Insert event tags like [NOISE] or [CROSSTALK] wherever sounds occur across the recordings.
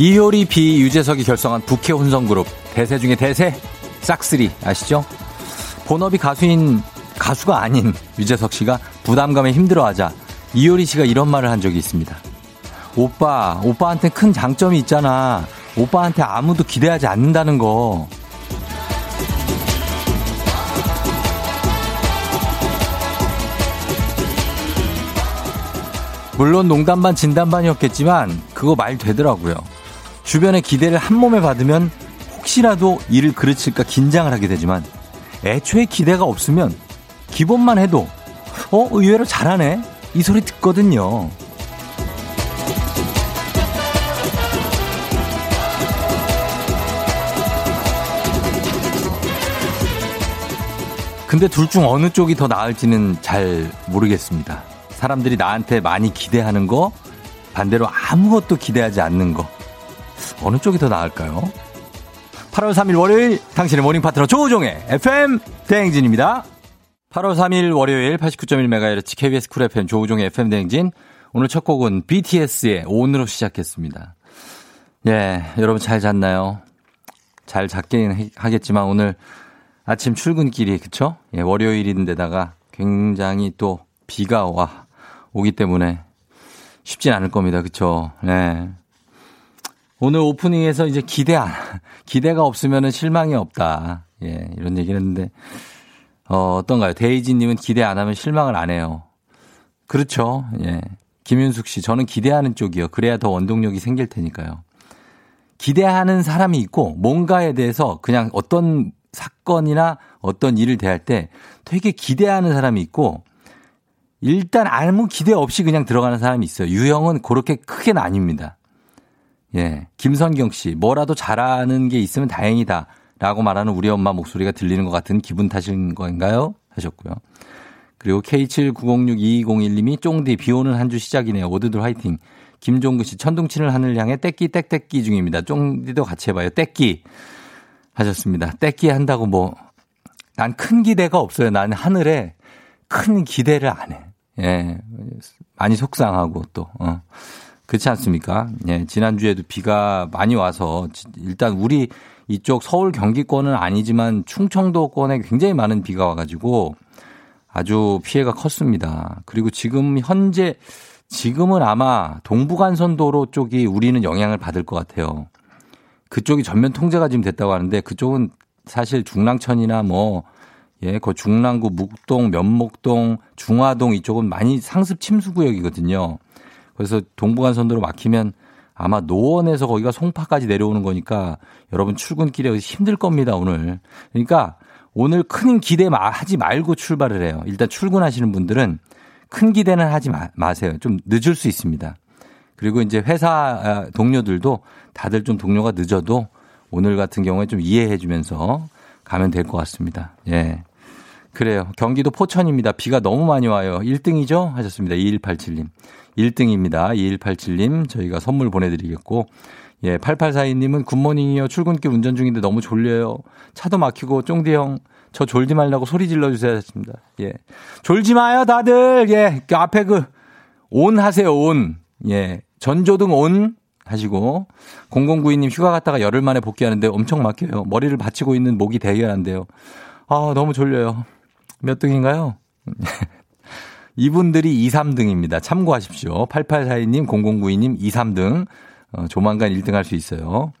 이효리 비 유재석이 결성한 부캐 혼성그룹 대세 중에 대세 싹쓰리 아시죠? 본업이 가수인 가수가 아닌 유재석 씨가 부담감에 힘들어 하자 이효리 씨가 이런 말을 한 적이 있습니다. 오빠, 오빠한테 큰 장점이 있잖아. 오빠한테 아무도 기대하지 않는다는 거. 물론 농담 반 진담 반이었겠지만 그거 말 되더라고요. 주변의 기대를 한 몸에 받으면 혹시라도 일을 그르칠까 긴장을 하게 되지만 애초에 기대가 없으면 기본만 해도 어 의외로 잘하네 이 소리 듣거든요. 근데 둘 중 어느 쪽이 더 나을지는 잘 모르겠습니다. 사람들이 나한테 많이 기대하는 거, 반대로 아무것도 기대하지 않는 거. 어느 쪽이 더 나을까요? 8월 3일 월요일 당신의 morning 파트너 조우종의 FM 대행진입니다. 8월 3일 월요일 89.1MHz KBS 쿨 FM 조우종의 FM 대행진. 오늘 첫 곡은 BTS의 ON으로 시작했습니다. 예, 여러분 잘 잤나요? 잘 잤긴 하겠지만 오늘 아침 출근길이 그쵸? 예, 월요일인데다가 굉장히 또 비가 와 오기 때문에 쉽진 않을 겁니다. 그쵸? 네. 오늘 오프닝에서 이제 기대 안, 기대가 없으면 실망이 없다. 예, 이런 얘기를 했는데, 어, 어떤가요? 데이지님은 기대 안 하면 실망을 안 해요. 그렇죠. 예. 김윤숙 씨, 저는 기대하는 쪽이요. 그래야 더 원동력이 생길 테니까요. 기대하는 사람이 있고, 뭔가에 대해서 그냥 어떤 사건이나 어떤 일을 대할 때 되게 기대하는 사람이 있고, 일단 아무 기대 없이 그냥 들어가는 사람이 있어요. 유형은 그렇게 크게 나뉩니다. 예. 김선경 씨, 뭐라도 잘하는 게 있으면 다행이다. 라고 말하는 우리 엄마 목소리가 들리는 것 같은 기분 탓인 건가요? 하셨고요. 그리고 K79062201님이 쫑디 비 오는 한 주 시작이네요. 모두들 화이팅. 김종근 씨, 천둥치는 하늘 향해 떼끼 떼떼끼 중입니다. 쫑디도 같이 해봐요. 떼끼. 하셨습니다. 떼끼 한다고 뭐, 난 큰 기대가 없어요. 난 하늘에 큰 기대를 안 해. 예. 많이 속상하고 또, 어. 그렇지 않습니까? 예. 지난주에도 비가 많이 와서 일단 우리 이쪽 서울 경기권은 아니지만 충청도권에 굉장히 많은 비가 와가지고 아주 피해가 컸습니다. 그리고 지금 현재 지금은 아마 동부간선도로 쪽이 우리는 영향을 받을 것 같아요. 그쪽이 전면 통제가 지금 됐다고 하는데 그쪽은 사실 중랑천이나 뭐 예, 그 중랑구 묵동, 면목동, 중화동 이쪽은 많이 상습 침수 구역이거든요. 그래서 동부간선도로 막히면 아마 노원에서 거기가 송파까지 내려오는 거니까 여러분 출근길에 힘들 겁니다, 오늘. 그러니까 오늘 큰 기대 하지 말고 출발을 해요. 일단 출근하시는 분들은 큰 기대는 하지 마, 세요좀 늦을 수 있습니다. 그리고 이제 회사 아, 동료들도 다들 좀 동료가 늦어도 오늘 같은 경우에 좀 이해해 주면서 가면 될 것 같습니다. 예. 그래요. 경기도 포천입니다. 비가 너무 많이 와요. 1등이죠? 하셨습니다. 2187님. 1등입니다. 2187님. 저희가 선물 보내드리겠고. 예, 8842님은 굿모닝이요. 출근길 운전 중인데 너무 졸려요. 차도 막히고, 쫑디 형. 저 졸지 말라고 소리 질러주세요. 하셨습니다. 예. 졸지 마요, 다들. 예. 그 앞에 그, 온 하세요, 온. 예. 전조등 온. 하시고 0092님 휴가 갔다가 열흘 만에 복귀하는데 엄청 막혀요. 머리를 받치고 있는 목이 대결한데요. 아 너무 졸려요. 몇 등인가요? [LAUGHS] 이분들이 2, 3등입니다. 참고하십시오. 8842님, 0092님 2, 3등. 어, 조만간 1등 할 수 있어요.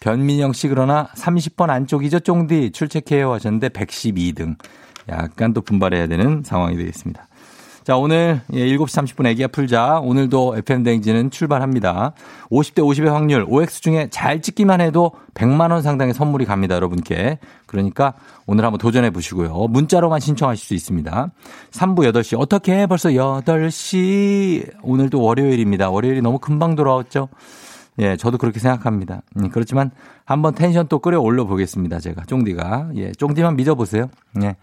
변민영 씨 그러나 30번 안쪽이죠. 쫑디 출첵해요 하셨는데 112등. 약간 또 분발해야 되는 상황이 되겠습니다. 자, 오늘 7시 예, 30분 애기야 풀자. 오늘도 FM대행진은 출발합니다. 50대 50의 확률, OX 중에 잘 찍기만 해도 100만원 상당의 선물이 갑니다, 여러분께. 그러니까 오늘 한번 도전해 보시고요. 문자로만 신청하실 수 있습니다. 3부 8시. 어떻게 벌써 8시. 오늘도 월요일입니다. 월요일이 너무 금방 돌아왔죠? 예, 저도 그렇게 생각합니다. 음, 그렇지만 한번 텐션 또 끌어 올려 보겠습니다, 제가. 쫑디가. 예, 쫑디만 믿어 보세요. 예.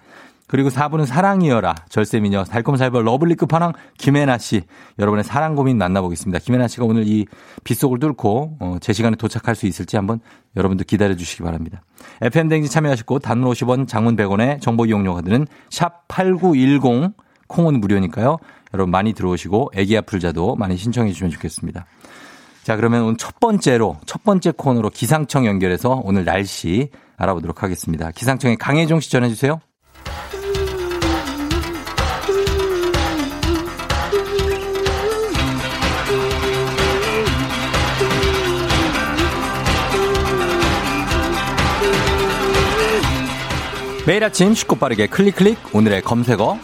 그리고 4부는 사랑이여라. 절세미녀 달콤살벌 lovely 끝판왕 김혜나 씨. 여러분의 사랑 고민 만나보겠습니다. 김혜나 씨가 오늘 이 빗속을 뚫고 어, 제 시간에 도착할 수 있을지 한번 여러분들 기다려 주시기 바랍니다. FM댕지 참여하시고 단문 50원 장문 100원에 정보 이용료가 드는 샵8910 콩은 무료니까요. 여러분 많이 들어오시고 애기야 풀자도 많이 신청해 주시면 좋겠습니다. 자, 그러면 오늘 첫 번째로, 첫 번째 코너로 기상청 연결해서 오늘 날씨 알아보도록 하겠습니다. 기상청의 강혜종 씨 전해주세요. 매일 아침 쉽고 빠르게 클릭 클릭. 오늘의 검색어.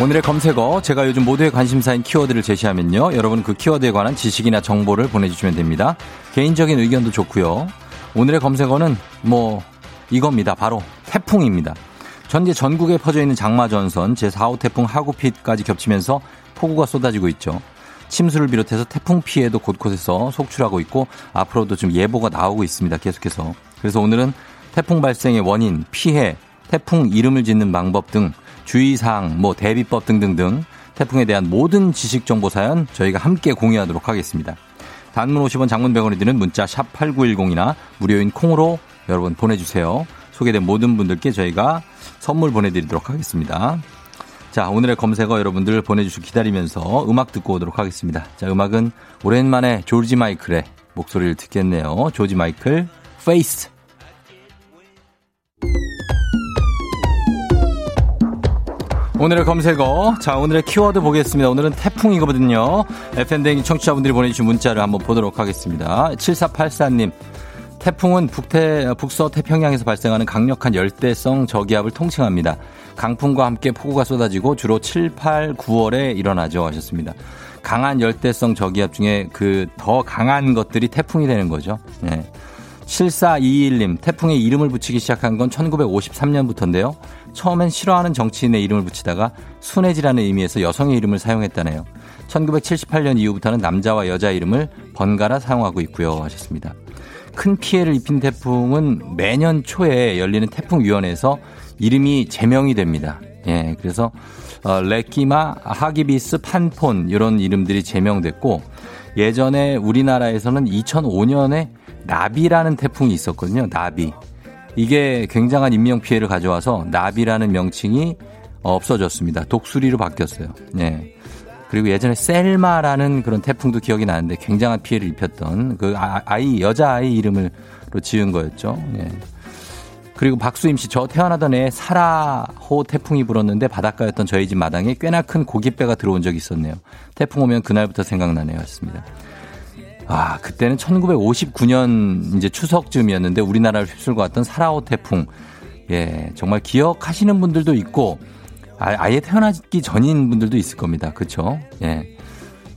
오늘의 검색어. 제가 요즘 모두의 관심사인 키워드를 제시하면요. 여러분 그 키워드에 관한 지식이나 정보를 보내주시면 됩니다. 개인적인 의견도 좋고요 오늘의 검색어는 뭐 이겁니다 바로 태풍입니다 현재 전국에 퍼져 있는 장마 전선 제4호 태풍 하구핏까지 겹치면서 폭우가 쏟아지고 있죠 침수를 비롯해서 태풍 피해도 곳곳에서 속출하고 있고 앞으로도 좀 예보가 나오고 있습니다. 계속해서. 그래서 오늘은 태풍 발생의 원인, 피해, 태풍 이름을 짓는 방법 등 주의사항, 뭐 대비법 등등등 태풍에 대한 모든 지식 정보 사연 저희가 함께 공유하도록 하겠습니다. 단문 50원 장문 100원이 드는 문자 샵 8910이나 무료인 콩으로 여러분 보내주세요. 소개된 모든 분들께 저희가 선물 보내드리도록 하겠습니다. 자, 오늘의 검색어 여러분들 보내주시고 기다리면서 음악 듣고 오도록 하겠습니다. 자, 음악은 오랜만에 조지 마이클의 목소리를 듣겠네요. 조지 마이클, 페이스. 오늘의 검색어. 자, 오늘의 키워드 보겠습니다. 오늘은 태풍이거든요. FM댕 청취자분들이 보내주신 문자를 한번 보도록 하겠습니다. 7484님. 태풍은 북태, 북서 태평양에서 발생하는 강력한 열대성 저기압을 통칭합니다. 강풍과 함께 폭우가 쏟아지고 주로 7, 8, 9월에 일어나죠 하셨습니다. 강한 열대성 저기압 중에 그 더 강한 것들이 태풍이 되는 거죠. 네. 7421님, 태풍에 이름을 붙이기 시작한 건 1953년부터인데요. 처음엔 싫어하는 정치인의 이름을 붙이다가 순애지라는 의미에서 여성의 이름을 사용했다네요. 1978년 이후부터는 남자와 여자 이름을 번갈아 사용하고 있고요. 하셨습니다. 큰 피해를 입힌 태풍은 매년 초에 열리는 태풍위원회에서 이름이 제명이 됩니다. 예, 그래서 어, 레키마, 하기비스, 판폰 이런 이름들이 제명됐고 예전에 우리나라에서는 2005년에 나비라는 태풍이 있었거든요. 나비. 이게 굉장한 인명 피해를 가져와서 나비라는 명칭이 없어졌습니다. 독수리로 바뀌었어요. 예. 그리고 예전에 셀마라는 그런 태풍도 기억이 나는데 굉장한 피해를 입혔던 그 아, 아이 여자 아이 이름으로 지은 거였죠. 예. 그리고 박수임 씨, 저 태어나던 해 사라호 태풍이 불었는데 바닷가였던 저희 집 마당에 꽤나 큰 고깃배가 들어온 적이 있었네요. 태풍 오면 그날부터 생각나네요. 했습니다. 아, 그때는 1959년 이제 추석쯤이었는데 우리나라를 휩쓸고 왔던 사라호 태풍. 예, 정말 기억하시는 분들도 있고 아, 예 태어나기 전인 분들도 있을 겁니다. 그렇죠? 예.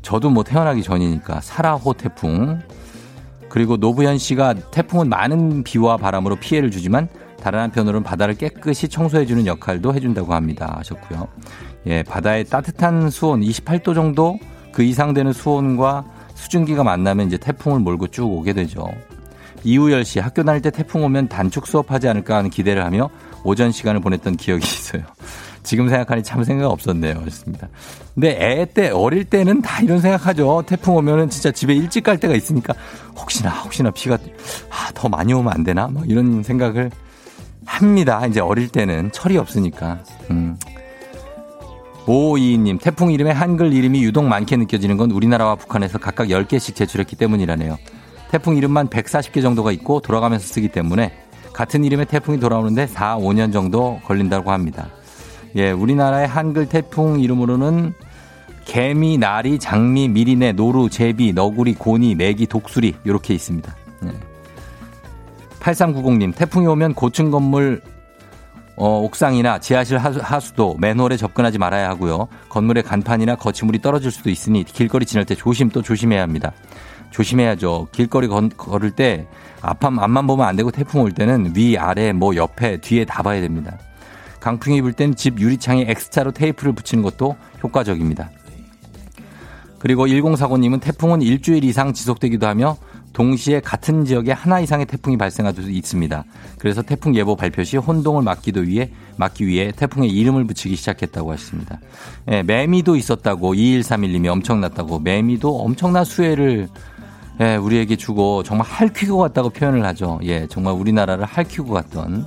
저도 뭐 태어나기 전이니까 사라호 태풍. 그리고 노부현 씨가 태풍은 많은 비와 바람으로 피해를 주지만 다른 한편으로는 바다를 깨끗이 청소해주는 역할도 해준다고 합니다. 하셨고요. 예, 바다의 따뜻한 수온 28도 정도 그 이상 되는 수온과 수증기가 만나면 이제 태풍을 몰고 쭉 오게 되죠. 이우열 씨, 학교 다닐 때 태풍 오면 단축 수업하지 않을까 하는 기대를 하며 오전 시간을 보냈던 기억이 [LAUGHS] 있어요. 지금 생각하니 참 생각 없었네요. 좋습니다. 근데 애 때, 어릴 때는 다 이런 생각하죠. 태풍 오면은 진짜 집에 일찍 갈 때가 있으니까 혹시나, 혹시나 비가 아, 더 많이 오면 안 되나? 뭐 이런 생각을 합니다. 이제 어릴 때는 철이 없으니까. 음. 오이님, 태풍 이름에 한글 이름이 유독 많게 느껴지는 건 우리나라와 북한에서 각각 10개씩 제출했기 때문이라네요. 태풍 이름만 140개 정도가 있고 돌아가면서 쓰기 때문에 같은 이름의 태풍이 돌아오는데 4, 5년 정도 걸린다고 합니다. 예, 우리나라의 한글 태풍 이름으로는 개미, 나리, 장미, 미리네, 노루, 제비, 너구리, 고니, 메기, 독수리 이렇게 있습니다. 예. 8390님, 태풍이 오면 고층 건물 어, 옥상이나 지하실 하수, 도 맨홀에 접근하지 말아야 하고요. 건물의 간판이나 거치물이 떨어질 수도 있으니 길거리 지날 때 조심 또 조심해야 합니다. 조심해야죠. 길거리 건, 걸을 때 앞만 앞만 보면 안 되고 태풍 올 때는 위, 아래, 뭐 옆에, 뒤에 다 봐야 됩니다. 강풍이 불 땐 집 유리창에 엑스트라로 테이프를 붙이는 것도 효과적입니다. 그리고 1049님은 태풍은 일주일 이상 지속되기도 하며 동시에 같은 지역에 하나 이상의 태풍이 발생할 수도 있습니다. 그래서 태풍 예보 발표 시 혼동을 막기도 위해 막기 위해 태풍에 이름을 붙이기 시작했다고 하십니다. 예, 매미도 있었다고 2131님이 엄청났다고 매미도 엄청난 수혜를 예, 우리에게 주고 정말 할퀴고 같다고 표현을 하죠. 예, 정말 우리나라를 할퀴고 갔던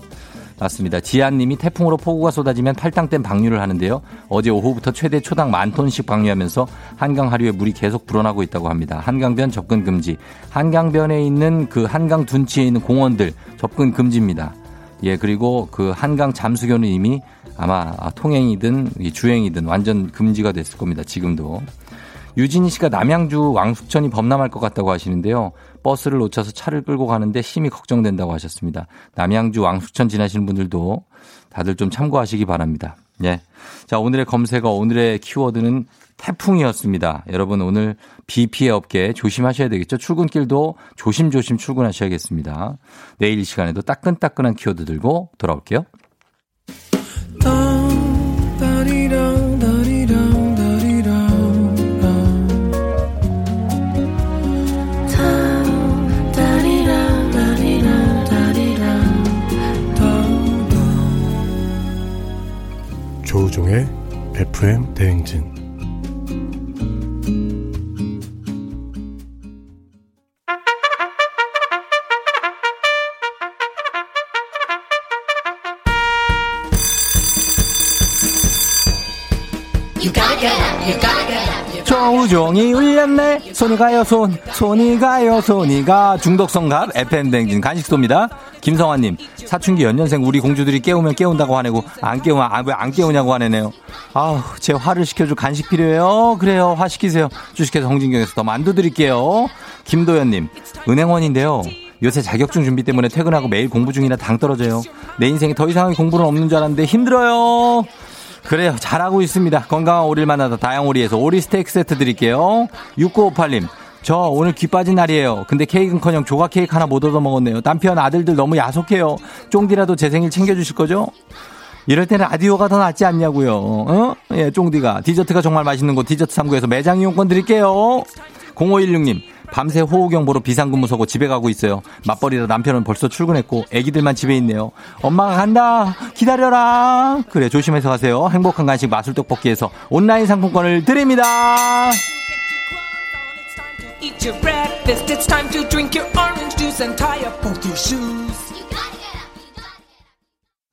맞습니다. 지안님이 태풍으로 폭우가 쏟아지면 팔당댐 방류를 하는데요. 어제 오후부터 최대 초당 만 톤씩 방류하면서 한강 하류에 물이 계속 불어나고 있다고 합니다. 한강변 접근 금지. 한강변에 있는 그 한강 둔치에 있는 공원들 접근 금지입니다. 예, 그리고 그 한강 잠수교는 이미 아마 통행이든 주행이든 완전 금지가 됐을 겁니다. 지금도. 유진희 씨가 남양주 왕숙천이 범람할 것 같다고 하시는데요. 버스를 놓쳐서 차를 끌고 가는데 심히 걱정된다고 하셨습니다. 남양주 왕숙천 지나시는 분들도 다들 좀 참고하시기 바랍니다. 예. 자, 오늘의 검색어, 오늘의 키워드는 태풍이었습니다. 여러분 오늘 비 피해 없게 조심하셔야 되겠죠. 출근길도 조심조심 출근하셔야겠습니다. 내일 이 시간에도 따끈따끈한 키워드 들고 돌아올게요. FM 대행진. 조우종이 울렸네. 손이 가요 손. 손이 가요 손이 가 중독성갑 FM 댕진 간식소입니다. 김성환님 사춘기 연년생 우리 공주들이 깨우면 깨운다고 화내고 안 깨우면 아, 왜안 깨우냐고 화내네요 아우 제 화를 시켜줄 간식 필요해요 그래요 화 시키세요 주식회사 홍진경에서 더 만두 드릴게요 김도현님 은행원인데요 요새 자격증 준비 때문에 퇴근하고 매일 공부 중이라 당 떨어져요 내 인생에 더 이상의 공부는 없는 줄 알았는데 힘들어요 그래요. 잘하고 있습니다. 건강한 오리를 만나다 다양오리에서 오리 스테이크 세트 드릴게요. 6958님. 저 오늘 귀 빠진 날이에요. 근데 케이크는커녕 조각 케이크 하나 못 얻어 먹었네요. 남편 아들들 너무 야속해요. 쫑디라도 제 생일 챙겨주실 거죠? 이럴 때는 라디오가 더 낫지 않냐고요. 어? 예, 쫑디가 디저트가 정말 맛있는 곳 디저트 3구에서 매장 이용권 드릴게요. 0516님. 밤새 호우경 보러 비상근무 서고 집에 가고 있어요. 맞벌이라 남편은 벌써 출근했고 애기들만 집에 있네요. 엄마가 간다. 기다려라. 그래 조심해서 가세요. 행복한 간식 마술 떡볶이에서 온라인 상품권을 드립니다.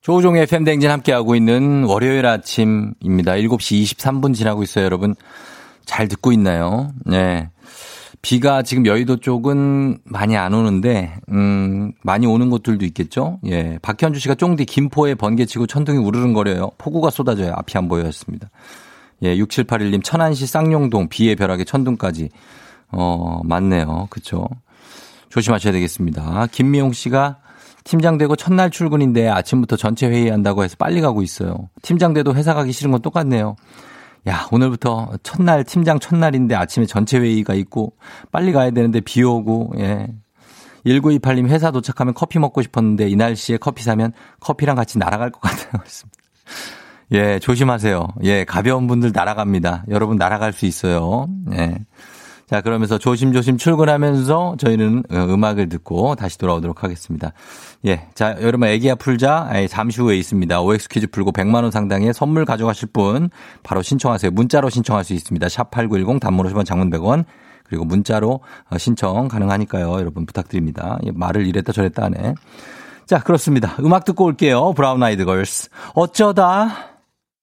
조종의 팬댕진 함께하고 있는 월요일 아침입니다. 7시 23분 지나고 있어요, 여러분. 잘 듣고 있나요? 네. 비가 지금 여의도 쪽은 많이 안 오는데, 음, 많이 오는 곳들도 있겠죠? 예. 박현주 씨가 쫑디 김포에 번개치고 천둥이 우르릉거려요. 폭우가 쏟아져요. 앞이 안 보였습니다. 예, 6781님 천안시 쌍용동 비의 벼락에 천둥까지. 어, 맞네요. 그쵸. 조심하셔야 되겠습니다. 김미용 씨가 팀장 되고 첫날 출근인데 아침부터 전체 회의한다고 해서 빨리 가고 있어요. 팀장 돼도 회사 가기 싫은 건 똑같네요. 야, 오늘부터 첫날, 팀장 첫날인데 아침에 전체 회의가 있고, 빨리 가야 되는데 비 오고, 예. 1928님 회사 도착하면 커피 먹고 싶었는데 이 날씨에 커피 사면 커피랑 같이 날아갈 것 같아요. [LAUGHS] 예, 조심하세요. 예, 가벼운 분들 날아갑니다. 여러분 날아갈 수 있어요. 예. 자, 그러면서 조심조심 출근하면서 저희는 어, 음악을 듣고 다시 돌아오도록 하겠습니다. 예. 자, 여러분 애기야 풀자. 예, 잠시 후에 있습니다. OX 퀴즈 풀고 100만 원 상당의 선물 가져가실 분 바로 신청하세요. 문자로 신청할 수 있습니다. 샵 8910 단문 50원 장문 100원 그리고 문자로 어, 신청 가능하니까요. 여러분 부탁드립니다. 예, 말을 이랬다 저랬다 하네. 자, 그렇습니다. 음악 듣고 올게요. 브라운 아이드 걸스. 어쩌다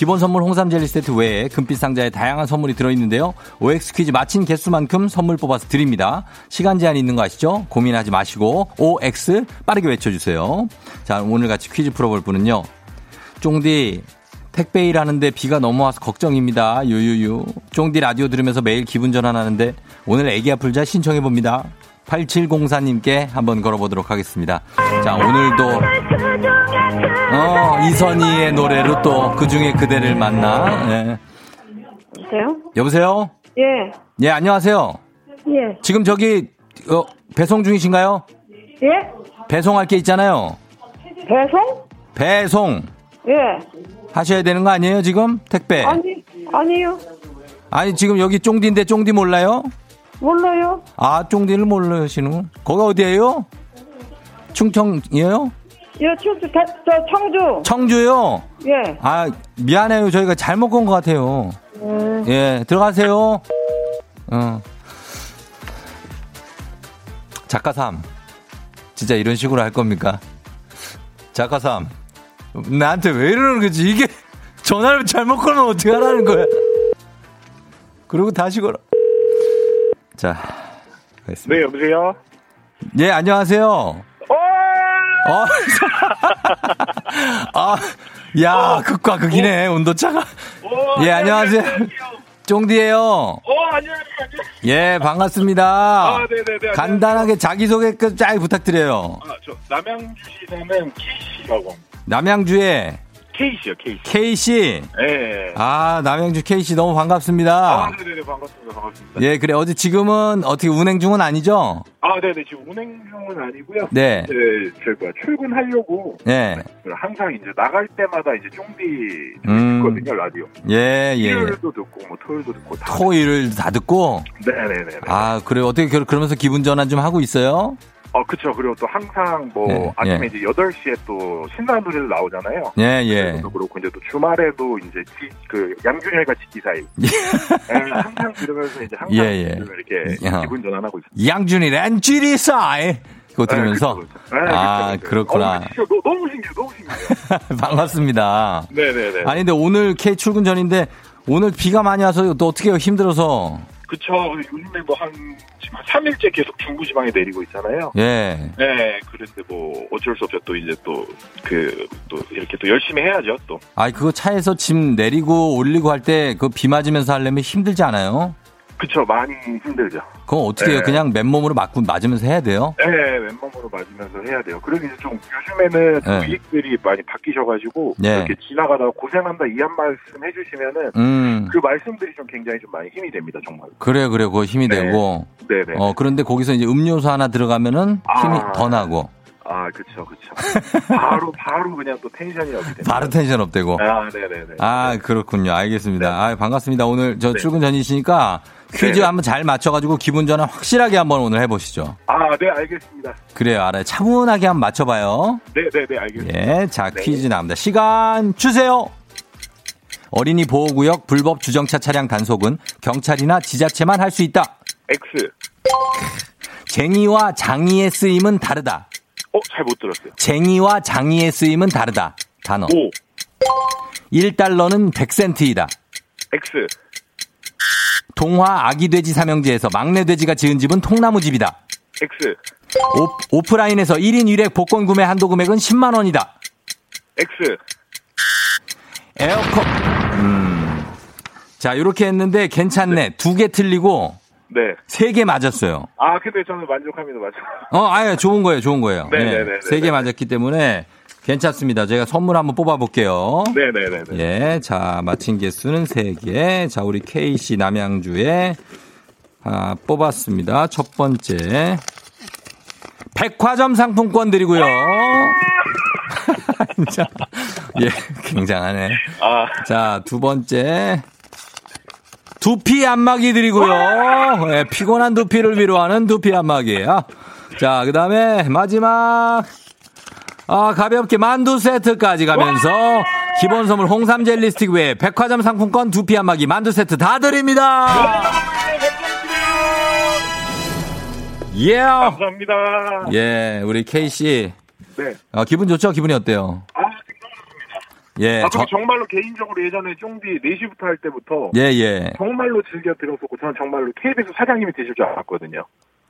기본 선물 홍삼 젤리 세트 외에 금빛 상자에 다양한 선물이 들어있는데요. OX 퀴즈 마친 개수만큼 선물 뽑아서 드립니다. 시간 제한 있는 거 아시죠? 고민하지 마시고 OX 빠르게 외쳐주세요. 자 오늘 같이 퀴즈 풀어볼 분은요. 쫑디 택배 일하는데 비가 넘어와서 걱정입니다. 유유유. 쫑디 라디오 들으면서 매일 기분 전환하는데 오늘 애기 아플자 신청해 봅니다. 8704님께 한번 걸어보도록 하겠습니다. 자, 오늘도, 어, 이선희의 노래로 또 그 중에 그대를 만나. 예. 여보세요? 여보세요? 예, 예, 안녕하세요. 예, 지금 저기, 어, 배송 중이신가요? 예? 배송할 게 있잖아요. 배송? 배송. 예. 하셔야 되는 거 아니에요, 지금? 택배. 아니, 아니요. 아니, 지금 여기 쫑디인데 쫑디 몰라요? 몰라요. 아, 쫑디를 모르시는 거기 어디예요? 충청이에요? 예, 충주, 대, 저, 청주. 청주요? 예. 아, 미안해요. 저희가 잘못 건 것 같아요. 음, 예, 들어가세요. 어. 작가 3. 진짜 이런 식으로 할 겁니까? 작가 3. 나한테 왜 이러는 거지? 이게 전화를 잘못 걸면 어떻게 하라는 거야? 그리고 다시 걸어. 자, 가겠습니다. 네, 여보세요? 예, 안녕하세요. 어! 어. [LAUGHS] 아, 야, 극과 극이네, 온도차가. 어, 예, 안녕하세요. 쫑디예요 어, 안녕하세요. 예, 반갑습니다. 아, 네네네. 간단하게 자기소개 쫙 부탁드려요. 아, 저, 남양주시 사는 K씨라고 합니다. 남양주의 K씨요, K씨. K씨. 예. 아, 남양주 K씨 너무 반갑습니다. 아, 네네네. 반갑습니다. 반갑습니다. 예, 그래. 어제 지금은 어떻게 운행 중은 아니죠? 아, 네네. 지금 운행 중은 아니고요. 네. 이제, 저, 뭐야, 출근하려고. 예. 항상 이제 나갈 때마다 이제 쫑디 음. 듣거든요, 라디오. 예, 예. 일요일도 듣고, 뭐, 토요일도 듣고. 다. 토일을 다 듣고. 네네네. 아, 그래. 어떻게 그- 그러면서 기분 전환 좀 하고 있어요? 어, 그쵸. 그리고 또 항상 뭐, 네, 아침에 예. 이제 8시에 또 신나는 노래를 나오잖아요. 예, 예. 그래도 그렇고 이제 또 주말에도 이제 지, 그 양준열과 지기사이 예, 항상 들으면서 이제 항상 예, 예. 이렇게 야. 기분 전환하고 있어요. 양준이 렌쥐리사이. 그거 들으면서. 네, 그쵸, 그쵸. 네, 아, 그쵸. 그렇구나. 어, 진짜 너, 너무 신기해요, 너무 신기해요. [LAUGHS] 반갑습니다. 네네네. 아니, 근데 오늘 K 출근 전인데 오늘 비가 많이 와서 또 어떻게 해요? 힘들어서. 그쵸. 요즘에 뭐 한, 지금 한 3일째 계속 중부지방에 내리고 있잖아요. 예. 네, 그런데 뭐 어쩔 수 없죠. 또 이제 또 그, 또 이렇게 또 열심히 해야죠, 또. 아이, 그거 차에서 짐 내리고 올리고 할 때 그 비 맞으면서 하려면 힘들지 않아요? 그쵸. 많이 힘들죠. 그거 어떻게 해요? 네. 그냥 맨몸으로 맞고 맞으면서 해야 돼요? 네, 왼몸으로 맞으면서 해야 돼요. 그리고 이제 좀 요즘에는 네. 우익들이 많이 바뀌셔가지고 네. 이렇게 지나가다가 고생한다 이 한 말씀 해주시면은 음. 그 말씀들이 좀 굉장히 좀 많이 힘이 됩니다, 정말. 그래요, 그래요. 그거 힘이 네. 되고. 네네. 어, 그런데 거기서 이제 음료수 하나 들어가면은 힘이 아. 더 나고. 아, 그쵸, 그쵸. 바로, 바로 그냥 또 텐션이 업이. 바로 텐션 업되고. 아, 네네네. 아, 그렇군요. 알겠습니다. 네. 아, 반갑습니다. 오늘 저 네. 출근 전이시니까 퀴즈 네. 한번 잘 맞춰가지고 기분 전환 확실하게 한번 오늘 해보시죠. 아, 네, 알겠습니다. 그래요, 알아요. 차분하게 한번 맞춰봐요. 네 네 네, 알겠습니다. 예, 자, 네. 퀴즈 나옵니다. 시간 주세요! 어린이 보호구역 불법 주정차 차량 단속은 경찰이나 지자체만 할 수 있다. X. 쟁의와 장의의 쓰임은 다르다. 어, 잘 못 들었어요. 쟁의와 장의의 쓰임은 다르다. 단어. 5. 1달러는 100센트이다. X. 동화 아기 돼지 삼형제에서 막내 돼지가 지은 집은 통나무 집이다. X. 오, 프라인에서 1인 1액 복권 구매 한도 금액은 10만 원이다. X. 에어컨 음. 자, 이렇게 했는데 괜찮네. 두개 틀리고 네. 세 개 맞았어요. 아, 근데 저는 만족합니다, 맞아. 어, 아예 좋은 거예요. 좋은 거예요. 네 네네네. 세개 맞았기 때문에 괜찮습니다. 제가 선물 한번 뽑아 볼게요. 네네네네. 예, 자, 맞힌 개수는 3개. 자, 우리 K씨 남양주에 아, 뽑았습니다. 첫 번째. 백화점 상품권 드리고요. [LAUGHS] 자, 예, 굉장하네. 아, 자, 두 번째. 두피 안마기 드리고요. 예, 피곤한 두피를 위로하는 두피 안마기예요. 자, 그 다음에 마지막. 아, 가볍게 만두 세트까지 가면서 기본 선물 홍삼 젤리 스틱 외에 백화점 상품권 두피 안마기 만두 세트 다 드립니다. 예. 감사합니다. 예, 우리 K씨. 네. 어, 기분 좋죠? 기분이 어때요? 아, 예, 아, 저, 정말로 개인적으로 예전에 쫑디 4시부터 할 때부터 예, 예. 정말로 즐겨 들었었고 저는 정말로 KBS 사장님이 되실 줄 알았거든요.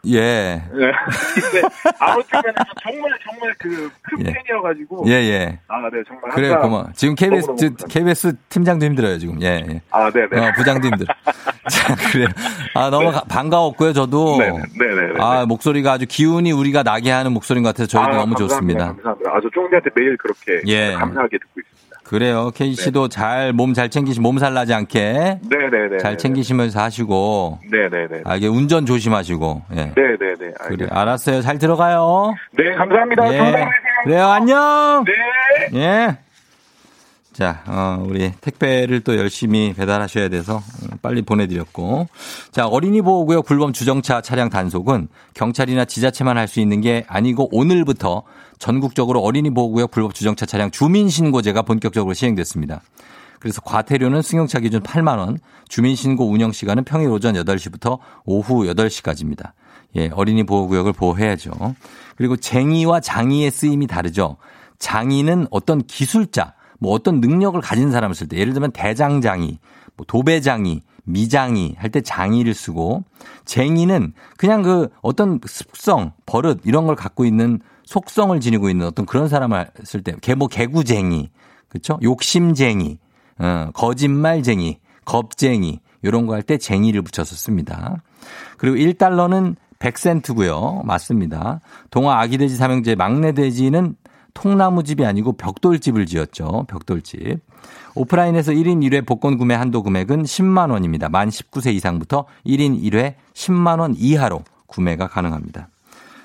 예. 네. 근데 아무튼 정말 정말 그큰 예. 팬이어가지고 예, 예. 아, 네 정말 그래요, 항상 고마워. 지금 KBS. KBS 팀장도 힘들어요, 지금. 예, 예. 아, 네네. 어, 부장도 힘들어. [LAUGHS] 자, 그래요. 아, 너무 가- 반가웠고요, 저도. 네네. 네네. 아, 목소리가 아주 기운이 우리가 나게 하는 목소리인 것 같아서 저희도 너무 감사합니다. 좋습니다. 감사합니다. 아저 쫑디한테 매일 그렇게 예. 감사하게 듣고 있습니다. 그래요. 케이 씨도 잘, 몸 잘 챙기시, 몸살 나지 않게 네네네. 잘 챙기시면서 하시고, 네네네. 아, 이게 운전 조심하시고, 예. 네네네. 그래, 알겠습니다. 알았어요. 잘 들어가요. 네 감사합니다. 예. 감사합니다. 그래요, 안녕! 네. 예. 자, 어, 우리 택배를 또 열심히 배달하셔야 돼서 음, 빨리 보내드렸고. 자, 어린이 보호구역 불법 주정차 차량 단속은 경찰이나 지자체만 할 수 있는 게 아니고 오늘부터 전국적으로 어린이 보호구역 불법 주정차 차량 주민신고제가 본격적으로 시행됐습니다. 그래서 과태료는 승용차 기준 8만 원, 주민신고 운영 시간은 평일 오전 8시부터 오후 8시까지입니다. 예, 어린이 보호구역을 보호해야죠. 그리고 쟁의와 장의의 쓰임이 다르죠. 장의는 어떤 기술자, 뭐 어떤 능력을 가진 사람을 쓸 때, 예를 들면 대장장의, 뭐 도배장의, 미장의 할때 장의를 쓰고, 쟁의는 그냥 그 어떤 습성, 버릇 이런 걸 갖고 있는 속성을 지니고 있는 어떤 그런 사람을 쓸 때, 개, 뭐 개구쟁이, 그렇죠? 욕심쟁이, 어, 거짓말쟁이, 겁쟁이 이런 거 할 때 쟁이를 붙여서 씁니다. 그리고 1달러는 100센트고요. 맞습니다. 동화 아기 돼지 삼형제 막내 돼지는 통나무집이 아니고 벽돌집을 지었죠. 벽돌집. 오프라인에서 1인 1회 복권 구매 한도 금액은 10만 원입니다. 만 19세 이상부터 1인 1회 10만 원 이하로 구매가 가능합니다.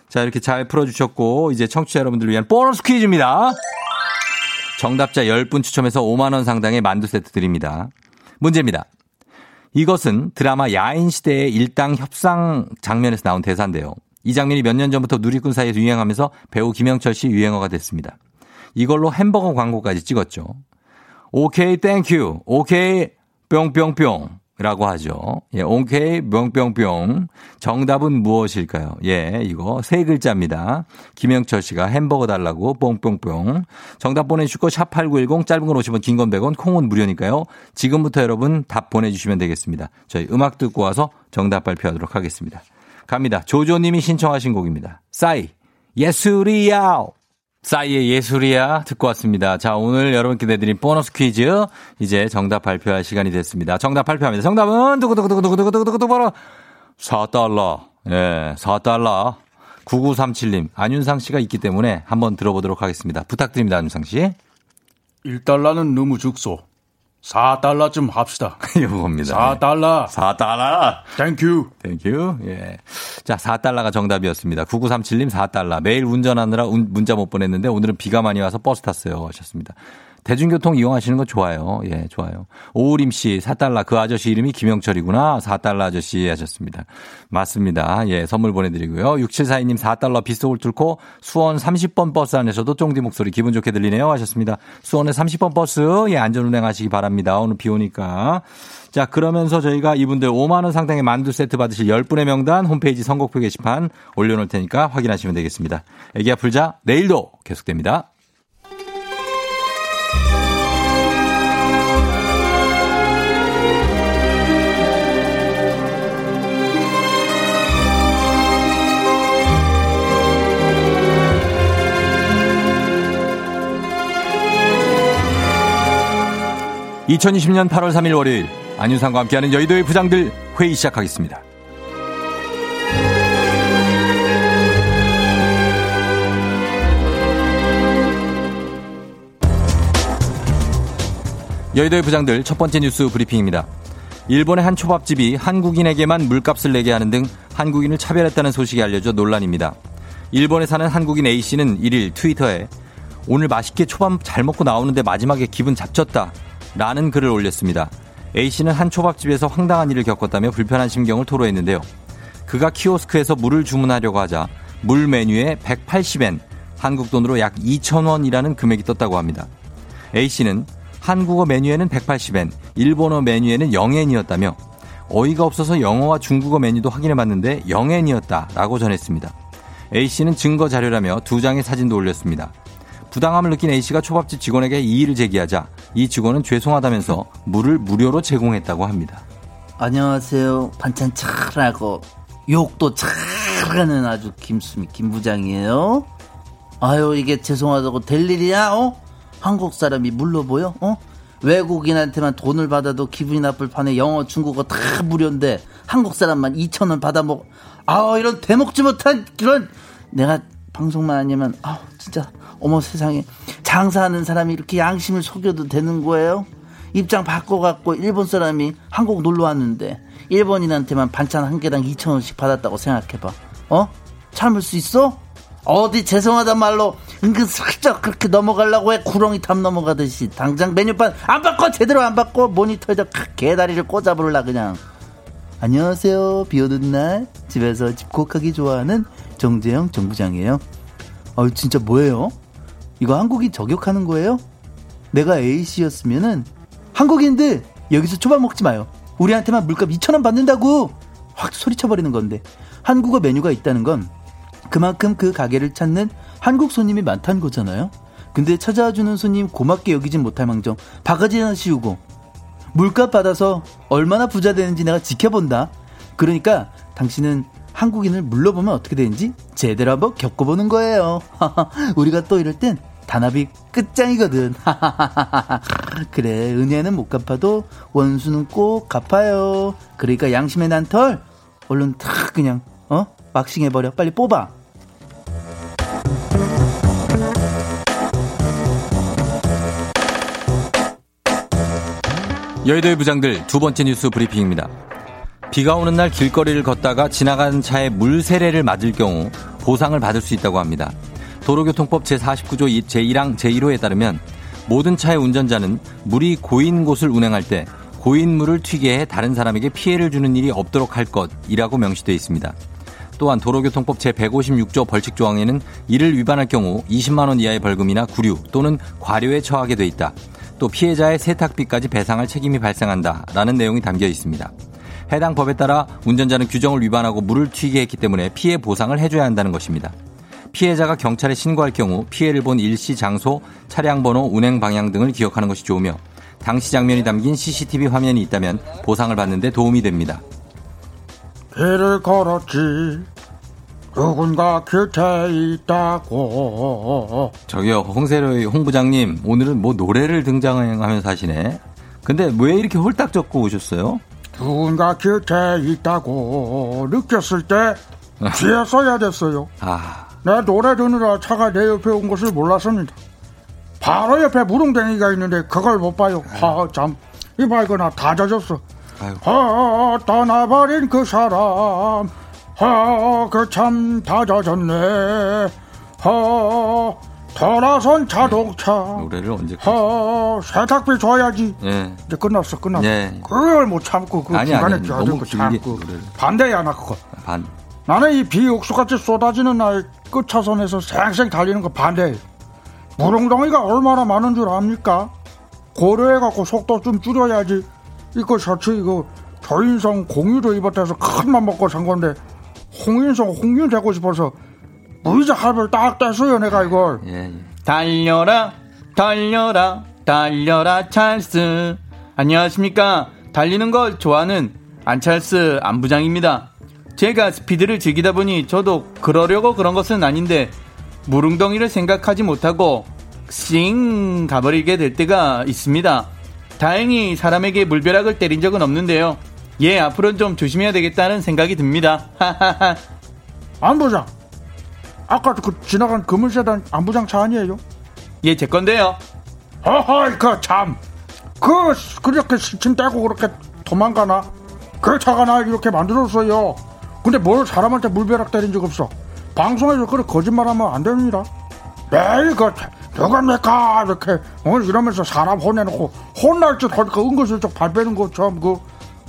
자, 이렇게 잘 풀어주셨고, 이제 청취자 여러분들을 위한 보너스 퀴즈입니다. 정답자 10분 추첨해서 5만원 상당의 만두 세트 드립니다. 문제입니다. 이것은 드라마 야인시대의 일당 협상 장면에서 나온 대사인데요. 이 장면이 몇 년 전부터 누리꾼 사이에서 유행하면서 배우 김영철 씨 유행어가 됐습니다. 이걸로 햄버거 광고까지 찍었죠. 오케이, thank you. 오케이, 뿅뿅뿅. 라고 하죠. 예, 오케이, 뿅뿅뿅. 정답은 무엇일까요? 예, 이거 세 글자입니다. 김영철 씨가 햄버거 달라고 뿅뿅뿅. 정답 보내주시고 샵8910 짧은 건 50원, 긴 건 100원, 콩은 무료니까요. 지금부터 여러분 답 보내주시면 되겠습니다. 저희 음악 듣고 와서 정답 발표하도록 하겠습니다. 갑니다. 조조님이 신청하신 곡입니다. 싸이, 예술이야! 싸이의 예술이야 듣고 왔습니다. 자, 오늘 여러분께 내드린 보너스 퀴즈 이제 정답 발표할 시간이 됐습니다. 정답 발표합니다. 정답은 두구두구두구두구두구두구두구 바로 4달러. 예, 4달러. 9937님, 안윤상 씨가 있기 때문에 한번 들어보도록 하겠습니다. 부탁드립니다, 안윤상 씨. 1달러는 너무 적소. 4달러쯤 합시다. 이겁니다. 4달러. 4달러. Thank you. Thank you. 예. 자, 4달러가 정답이었습니다. 9937님 4달러. 매일 운전하느라 운- 문자 못 보냈는데 오늘은 비가 많이 와서 버스 탔어요. 하셨습니다. 대중교통 이용하시는 거 좋아요. 예, 좋아요. 오우림 씨, 4달러. 그 아저씨 이름이 김영철이구나. 4달러 아저씨 하셨습니다. 맞습니다. 예, 선물 보내드리고요. 6742님 4달러 빗속을 뚫고 수원 30번 버스 안에서도 쫑디 목소리 기분 좋게 들리네요. 하셨습니다. 수원의 30번 버스, 예, 안전 운행 하시기 바랍니다. 오늘 비 오니까. 자, 그러면서 저희가 이분들 5만원 상당의 만두 세트 받으실 10분의 명단 홈페이지 선곡표 게시판 올려놓을 테니까 확인하시면 되겠습니다. 애기야 풀자, 내일도 계속됩니다. (2020년 8월 3일) 월요일 안윤상과 함께하는 여의도의 부장들 회의 시작하겠습니다. 여의도의 부장들 첫 번째 뉴스 브리핑입니다. 일본의 한 초밥집이 한국인에게만 물값을 내게 하는 등 한국인을 차별했다는 소식이 알려져 논란입니다. 일본에 사는 한국인 A씨는 1일 트위터에 오늘 맛있게 초밥 잘 먹고 나오는데 마지막에 기분 잡쳤다. 라는 글을 올렸습니다. A씨는 한 초밥집에서 황당한 일을 겪었다며 불편한 심경을 토로했는데요. 그가 키오스크에서 물을 주문하려고 하자 물 메뉴에 180엔, 한국 돈으로 약 2,000원이라는 금액이 떴다고 합니다. A씨는 한국어 메뉴에는 180엔, 일본어 메뉴에는 0엔이었다며 어이가 없어서 영어와 중국어 메뉴도 확인해 봤는데 0엔이었다라고 전했습니다. A씨는 증거 자료라며 두 장의 사진도 올렸습니다. 부당함을 느낀 A씨가 초밥집 직원에게 이의를 제기하자 이 직원은 죄송하다면서 물을 무료로 제공했다고 합니다. 안녕하세요. 반찬 잘하고 욕도 잘 잘하는 아주 김수미 김 부장이에요. 아유 이게 죄송하다고 될 일이야? 어? 한국 사람이 물러 보여? 어? 외국인한테만 돈을 받아도 기분이 나쁠 판에 영어, 중국어 다 무료인데 한국 사람만 2천 원 받아 먹. 아 이런 돼먹지 못한 그런 내가 방송만 아니면 아 진짜 어머 세상에 장사하는 사람이 이렇게 양심을 속여도 되는 거예요? 입장 바꿔갖고 일본 사람이 한국 놀러 왔는데 일본인한테만 반찬 한 개당 2천 원씩 받았다고 생각해봐. 어? 참을 수 있어? 어디 죄송하단 말로 은근 슬쩍 그렇게 넘어가려고 해 구렁이 담 넘어가듯이 당장 메뉴판 안 바꿔 제대로 안 바꿔 모니터에다 개다리를 꽂아버릴라 그냥 안녕하세요 비 오는 날 집에서 집콕하기 좋아하는 정재영 정부장이에요 아유 진짜 뭐예요? 이거 한국인 저격하는 거예요? 내가 A씨였으면은 한국인들 여기서 초밥 먹지 마요 우리한테만 물값 2천원 받는다고 확 소리쳐버리는 건데 한국어 메뉴가 있다는 건 그만큼 그 가게를 찾는 한국 손님이 많다는 거잖아요. 근데 찾아와주는 손님 고맙게 여기진 못할 망정 바가지나 씌우고 물값 받아서 얼마나 부자 되는지 내가 지켜본다. 그러니까 당신은 한국인을 물러보면 어떻게 되는지 제대로 한번 겪어보는 거예요. [LAUGHS] 우리가 또 이럴 땐 단합이 끝장이거든. [LAUGHS] 그래, 은혜는 못 갚아도 원수는 꼭 갚아요. 그러니까 양심의 난털, 얼른 탁 그냥, 어? 왁싱해버려. 빨리 뽑아. 여의도의 부장들 두 번째 뉴스 브리핑입니다. 비가 오는 날 길거리를 걷다가 지나가는 차에 물 세례를 맞을 경우 보상을 받을 수 있다고 합니다. 도로교통법 제49조 제1항 제1호에 따르면 모든 차의 운전자는 물이 고인 곳을 운행할 때 고인 물을 튀게 해 다른 사람에게 피해를 주는 일이 없도록 할 것이라고 명시되어 있습니다. 또한 도로교통법 제156조 벌칙 조항에는 이를 위반할 경우 20만 원 이하의 벌금이나 구류 또는 과료에 처하게 돼 있다. 또 피해자의 세탁비까지 배상할 책임이 발생한다라는 내용이 담겨 있습니다. 해당 법에 따라 운전자는 규정을 위반하고 물을 튀게 했기 때문에 피해 보상을 해줘야 한다는 것입니다. 피해자가 경찰에 신고할 경우 피해를 본 일시 장소, 차량 번호, 운행 방향 등을 기억하는 것이 좋으며 당시 장면이 담긴 CCTV 화면이 있다면 보상을 받는 데 도움이 됩니다. 길을 걸었지. 누군가 곁에 있다고. 저기요, 홍세로의 홍 부장님, 오늘은 뭐 노래를 등장하면서 하시네. 근데 왜 이렇게 홀딱 적고 오셨어요? 누군가 곁에 있다고 느꼈을 때 뒤에 [LAUGHS] 써야 됐어요. 아, 내 노래 듣느라 차가 내 옆에 온 것을 몰랐습니다. 바로 옆에 무릉댕이가 있는데 그걸 못 봐요. 하, 참. 이봐, 이거 나 다 젖었어. 아, 떠나버린 그 사람. 아, 그 참 다 젖었네. 아, 돌아선 자동차. 노래를 언제? 아, 세탁비 줘야지. 예. 이제 끝났어, 끝났어. 예. 그걸 못 참고 그 아니, 중간에 아니, 껴들 너무 참고 노래를. 반대야 나 그거. 반. 나는 이 비 옥수같이 쏟아지는 날 끝차선에서 생생 달리는 거 반대예요. 무릉덩이가 얼마나 많은 줄 압니까? 고려해갖고 속도 좀 줄여야지. 이거 셔츠 이거 조인성 공유도 입었대서 큰맘 먹고 산 건데 홍인성 홍윤 되고 싶어서 무이자 할배를 딱 뗐어요 내가 이걸. 예, 예. 달려라, 달려라, 달려라, 찰스. 안녕하십니까. 달리는 걸 좋아하는 안찰스 안부장입니다. 제가 스피드를 즐기다 보니 저도 그러려고 그런 것은 아닌데 무릉덩이를 생각하지 못하고 싱 가버리게 될 때가 있습니다. 다행히 사람에게 물벼락을 때린 적은 없는데요. 예, 앞으로는 좀 조심해야 되겠다는 생각이 듭니다. [LAUGHS] 하하하. 안부장. 아까 그 지나간 금은세단 안부장 차 아니에요? 예, 제 건데요. 허허이 그 참. 그 그렇게 시침 떼고 그렇게 도망가나? 그 차가 날 이렇게 만들었어요. 근데 뭘 사람한테 물벼락 때린 적 없어. 방송에서 그렇게 거짓말하면 안 됩니다. 매일 그 누갑니까 이렇게 오늘 이러면서 사람 혼내놓고 혼날 듯 하니까 은근슬쩍 발 빼는 거 참 그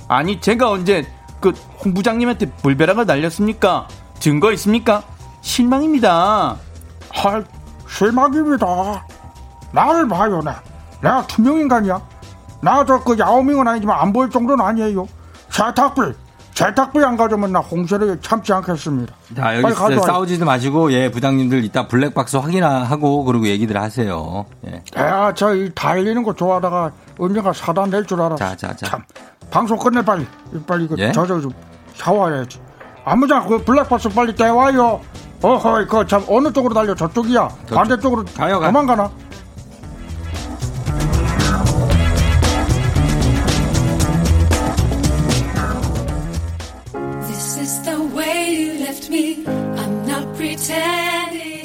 아니 제가 언제 그 홍 부장님한테 물벼락을 날렸습니까? 증거 있습니까? 실망입니다. 할 실망입니다. 나를 봐요 나. 내가 투명인간이야. 나 저 그 야오밍은 아니지만 안 보일 정도는 아니에요. 세탁비 세탁비 안 가져오면 나 홍세를 참지 않겠습니다. 자, 여기 빨리. 싸우지도 마시고, 예, 부장님들 이따 블랙박스 확인하고, 그리고 얘기들 하세요. 예. 야, 저 이 달리는 거 좋아하다가 언젠가 사단 낼 줄 알았어. 자, 자, 자. 참, 방송 끝내 빨리. 빨리 이거 예? 저저 좀 샤워해야지. 안무장 그 블랙박스 빨리 떼와요 어허이 그참 어느 쪽으로 달려 저쪽이야 반대쪽으로 가요, 가. 도망가나.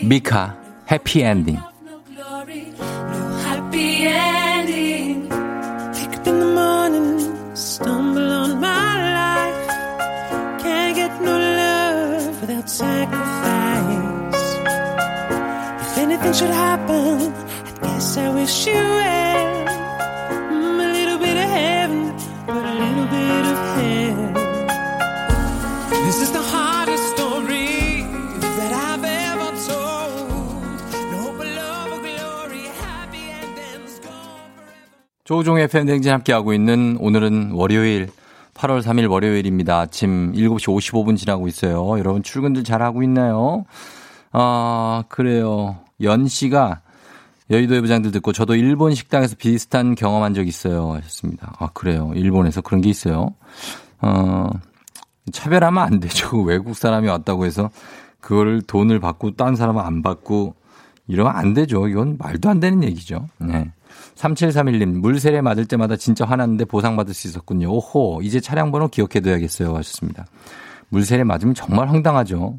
미카 해피 엔딩. If anything should happen, I guess I wish you well. Mm, a little bit of heaven, but a little bit of hell. This is the hardest story that I've ever told. No hope love or glory, happy endings gone forever. 조우종의 팬댕진 함께하고 있는 오늘은 월요일 8월 3일 월요일입니다. 아침 7시 55분 지나고 있어요. 여러분 출근들 잘하고 있나요? 아, 그래요. 연 씨가 여의도의 부장들 듣고 저도 일본 식당에서 비슷한 경험한 적 있어요. 하셨습니다. 아, 그래요. 일본에서 그런 게 있어요. 어, 차별하면 안 되죠. [LAUGHS] 외국 사람이 왔다고 해서 그거를 돈을 받고 딴 사람은 안 받고 이러면 안 되죠. 이건 말도 안 되는 얘기죠. 네. 3731님, 물세례 맞을 때마다 진짜 화났는데 보상받을 수 있었군요. 오호, 이제 차량 번호 기억해둬야겠어요. 하셨습니다. 물세례 맞으면 정말 황당하죠.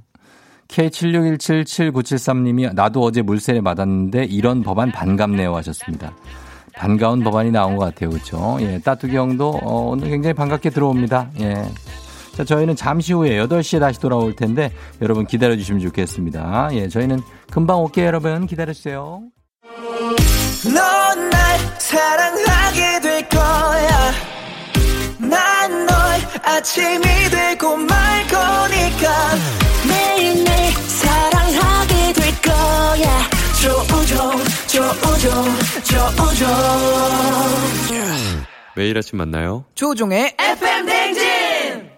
K76177973님이 나도 어제 물세례 맞았는데 이런 법안 반갑네요. 하셨습니다. 반가운 법안이 나온 것 같아요. 그렇죠? 예, 따뚜기 형도 어, 오늘 굉장히 반갑게 들어옵니다. 예. 자, 저희는 잠시 후에 8시에 다시 돌아올 텐데 여러분 기다려 주시면 좋겠습니다. 예, 저희는 금방 올게요, 여러분. 기다려 주세요. 넌 날 사랑하게 될 거야. 난 널 아침이 되고 말 조우종, 조우종, 조우종. 매일 아침 만나요. 조우종의 FM 댕진!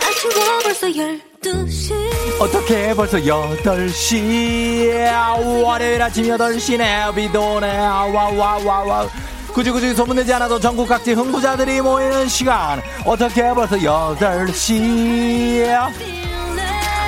아쉬워 벌써 12시. 어떻게 벌써 8시 월요일 아침 8시네 비도네 와와와와 굳이 굳이 소문내지 않아도 전국 각지 흥부자들이 모이는 시간. 어떻게 벌써 8시 음악에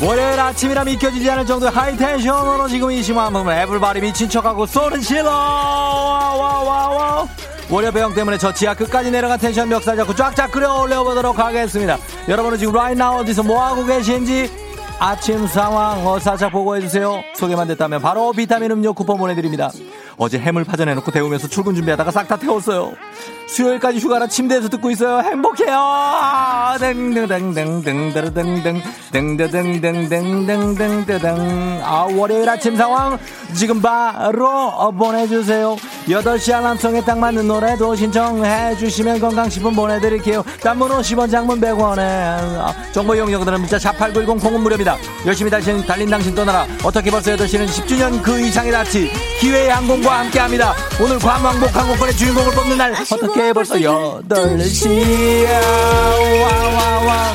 맞춰. 월요일 아침이라 믿겨지지 않을 정도의 하이텐션으로 지금 이 시간 everybody 미친 척하고 소리 질러 와와와와 월요병 때문에 저 지하 끝까지 내려간 텐션 멱살 잡고 쫙쫙 끌어 올려보도록 하겠습니다. 여러분은 지금 right now 어디서 뭐하고 계신지 아침 상황 어, 살짝 보고해주세요. 소개만 됐다면 바로 비타민 음료 쿠폰 보내드립니다 어제 해물 파전해놓고 데우면서 출근 준비하다가 싹 다 태웠어요. 수요일까지 휴가라 침대에서 듣고 있어요. 행복해요. 등등등등등등등 아 월요일 아침 상황 지금 바로 보내주세요 8시 알람송에 딱 맞는 노래도 신청해 주시면 건강식품 보내드릴게요 단문 50원 장문 100원에 아, 정보 이용료들은 문자 샵8910 공은 무료입니다 열심히 달린, 달린 당신 떠나라 어떻게 벌써 8시는 10주년 그 이상의 나치 기회의 항공 과 함께합니다. 오늘 괌왕복 항공권의 주인공을 뽑는 날 어떻게 벌써 8시야. 와와와.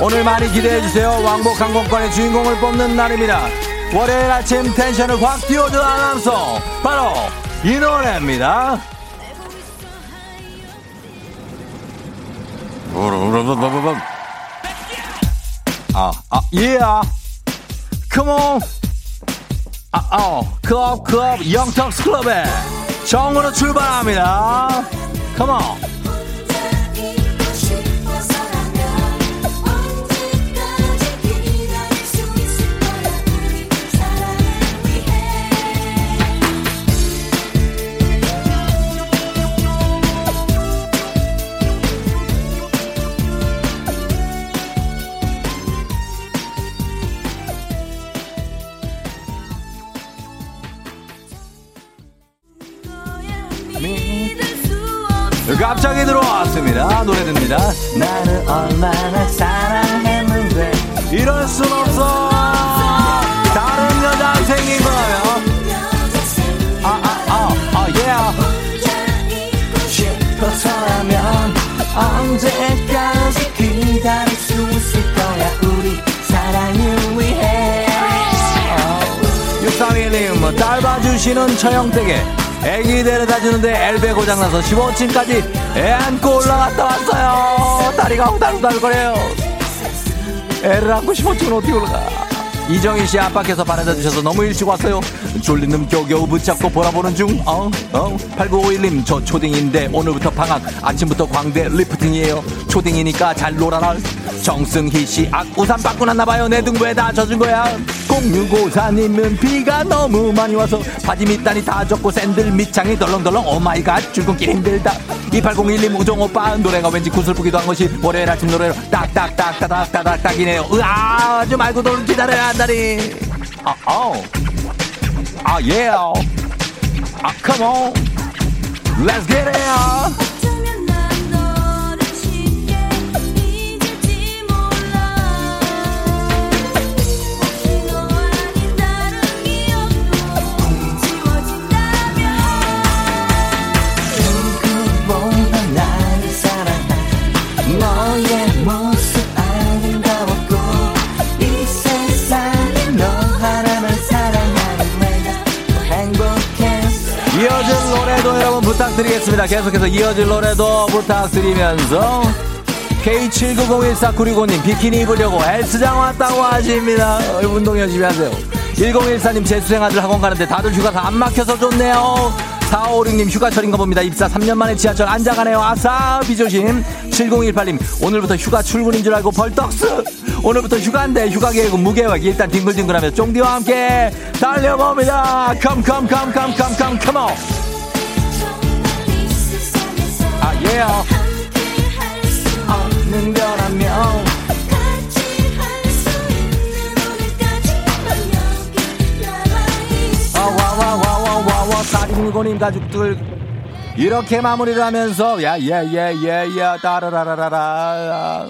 오늘 많이 기대해주세요. 왕복 항공권의 주인공을 뽑는 날입니다. 월요일 아침 텐션을 확 띄워준 아나운서 바로 이 노래입니다. 아, 아, 예. 컴온. 아, 어, 클럽, 클럽, 영턱스 클럽에 정으로 출발합니다. 컴온. 갑자기 들어왔습니다. 노래 듭니다. 나는 얼마나 사랑했는데 이럴 순 없어. 다른 여자 생긴 거라면 아, 아, 아, 아, 예. 싶어서라면 언제까지 기다릴 수 있을 거야 우리 사랑을 위해 쉬는 처형댁에 애기 데려다 주는데 엘베 고장나서 15층까지 애 안고 올라갔다 왔어요. 다리가 후달후달거려요. 애를 안고 15층은 어떻게 올라가? 이정희 씨 아빠께서 바래다 주셔서 너무 일찍 왔어요. 졸린 놈 겨우겨우 붙잡고 보라보는 중. 어, 어. 8951님, 저 초딩인데 오늘부터 방학, 아침부터 광대 리프팅이에요. 초딩이니까 잘 놀아라. 정승희 씨, 아, 우산 바꾸 났나봐요. 내 등부에다 젖은 거야. 0654님은 비가 너무 많이 와서 바지 밑단이 다 젖고 샌들 밑창이 덜렁덜렁 oh my god 출근길 힘들다 2801님 우정 오빠 노래가 왠지 구슬프기도 한 것이 월요일 아침 노래로 딱딱딱딱딱딱딱이네요 으아 좀 알고 돈 기다려야 한다니 아, 어. 아, 예. 아, come on. Let's. 부탁드리겠습니다. 계속해서 이어질 노래도 부탁드리면서 K79014965님 비키니 입으려고 헬스장 왔다고 하십니다. 어, 운동 열심히 하세요. 1014님 재수생 아들 학원 가는데 다들 휴가가 안 막혀서 좋네요. 4556님 휴가철인가 봅니다. 입사 3년 만에 지하철 앉아가네요. 아싸 비조심. 7018님 오늘부터 휴가 출근인 줄 알고 벌떡스. 오늘부터 휴가인데 휴가 계획은 무계획. 일단 뒹굴뒹굴하며 쫑디와 함께 달려봅니다. 컴컴컴컴컴컴 컴온. 없는 와와와와와와 사진고님 가족들. 이렇게 마무리를 하면서 야예예예예 따라라라라라.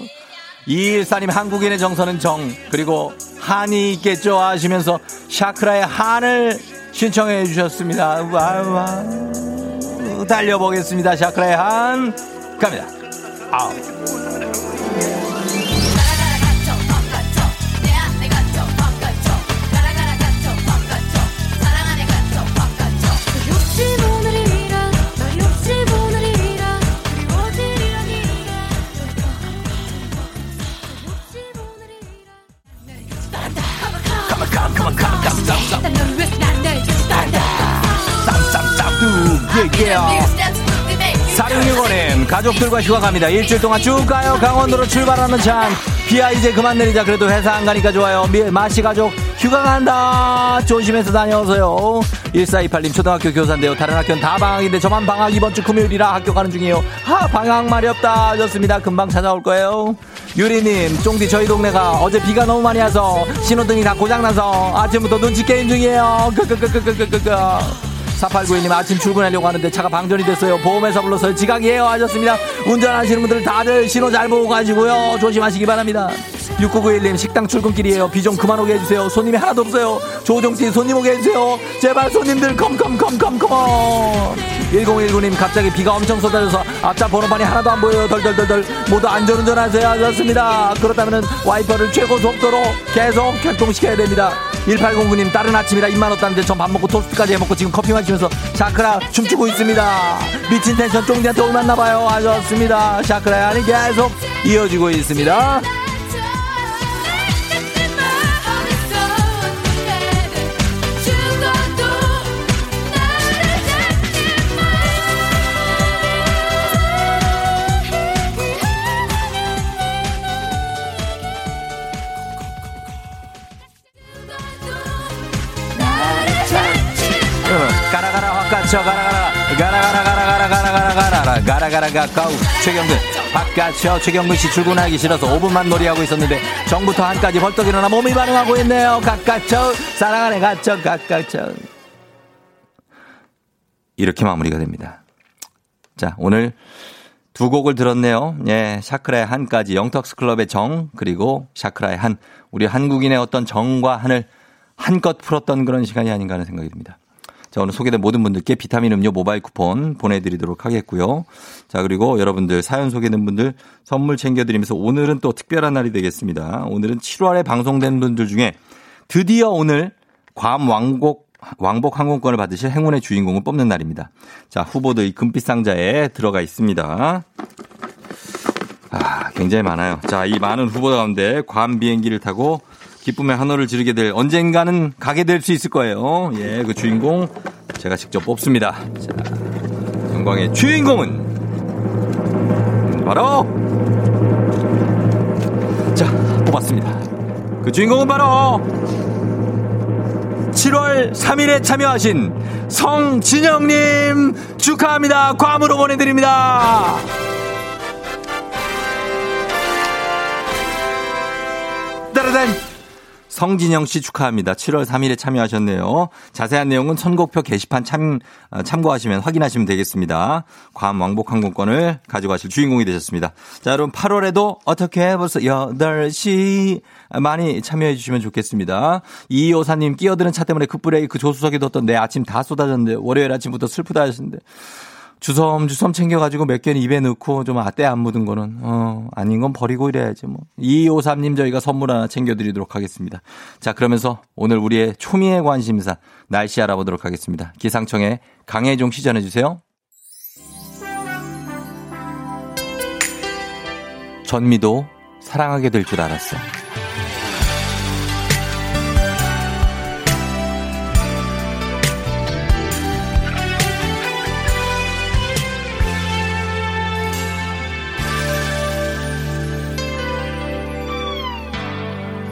이일사님 한국인의 정서는 정 그리고 한이 있겠죠 하시면서 샤크라의 한을 신청해 주셨습니다. 와와 달려보겠습니다 샤크라의 한 갑니다 아우 예예 4665님 가족들과 휴가 갑니다. 일주일 동안 쭉 가요. 강원도로 출발하는 참 비야 이제 그만 내리자. 그래도 회사 안 가니까 좋아요. 미, 마시 가족 휴가 간다. 조심해서 다녀오세요. 1428님 초등학교 교사인데요. 다른 학교는 다 방학인데 저만 방학 이번 주 금요일이라 학교 가는 중이에요. 하 방학 말이 없다. 좋습니다. 금방 찾아올 거예요. 유리님 쫑디 저희 동네가 어제 비가 너무 많이 와서 신호등이 다 고장나서 아침부터 눈치 게임 중이에요. 끄끄끄끄끄끄끄 4891님 아침 출근하려고 하는데 차가 방전이 됐어요. 보험회사 불러서 지각이에요 하셨습니다. 운전하시는 분들 다들 신호 잘 보고 가시고요. 조심하시기 바랍니다. 6991님 식당 출근길이에요. 비 좀 그만 오게 해주세요. 손님이 하나도 없어요. 조종씨 손님 오게 해주세요. 제발 손님들 컴컴컴컴컴 1019님 갑자기 비가 엄청 쏟아져서 앞차 번호판이 하나도 안 보여요. 덜덜덜덜 모두 안전운전 하세요 하셨습니다. 그렇다면 와이퍼를 최고 속도로 계속 결동시켜야 됩니다. 1809님 다른 아침이라 입만 없다는데 전 밥 먹고 토스트까지 해먹고 지금 커피 마시면서 샤크라 춤추고 있습니다. 미친 텐션 쫑디한테 올맞나봐요 하셨습니다. 샤크라의 안이 계속 이어지고 있습니다. 가라가라 확 갇혀 가라가라 가라 가라 가라 가라 가라 가라 가라 가라 가라 가라 가까우 최경근 바깥쳐 최경근 씨 출근하기 싫어서 5분만 놀이하고 있었는데 정부터 한까지 벌떡 일어나 몸이 반응하고 있네요 가까쳐 사랑하네 갇혀 가까쳐 이렇게 마무리가 됩니다 자 오늘 두 곡을 들었네요. 예, 샤크라의 한까지 영턱스 클럽의 정 그리고 샤크라의 한 우리 한국인의 어떤 정과 한을 한껏 풀었던 그런 시간이 아닌가 하는 생각이 듭니다. 자, 오늘 소개된 모든 분들께 비타민 음료 모바일 쿠폰 보내드리도록 하겠고요. 자, 그리고 여러분들 사연 소개된 분들 선물 챙겨드리면서 오늘은 또 특별한 날이 되겠습니다. 오늘은 7월에 방송된 분들 중에 드디어 오늘 괌 왕곡 왕복 항공권을 받으실 행운의 주인공을 뽑는 날입니다. 자, 후보도 이 금빛 상자에 들어가 있습니다. 아, 굉장히 많아요. 자, 이 많은 후보 가운데 괌 비행기를 타고 기쁨의 한호를 지르게 될 언젠가는 가게 될 수 있을 거예요. 예, 그 주인공 제가 직접 뽑습니다. 자, 영광의 주인공은 바로 자, 뽑았습니다. 그 주인공은 바로 7월 3일에 참여하신 성진영님 축하합니다. 괌으로 보내드립니다. 따라단 성진영 씨 축하합니다. 7월 3일에 참여하셨네요. 자세한 내용은 선곡표 게시판 참, 어, 참고하시면 확인하시면 되겠습니다. 괌 왕복 항공권을 가져가실 주인공이 되셨습니다. 자, 여러분 8월에도 어떻게 벌써 8시 많이 참여해 주시면 좋겠습니다. 이호사님 끼어드는 차 때문에 급브레이크 조수석에 뒀던 내 아침 다 쏟아졌는데 월요일 아침부터 슬프다 하시는데 주섬주섬 챙겨가지고 몇 개는 입에 넣고 좀 아때 안 묻은 거는 어 아닌 건 버리고 이래야지 뭐. 2253님 저희가 선물 하나 챙겨드리도록 하겠습니다. 자 그러면서 오늘 우리의 초미의 관심사 날씨 알아보도록 하겠습니다. 기상청에 강혜종 시 전해 주세요. 전미도 사랑하게 될 줄 알았어.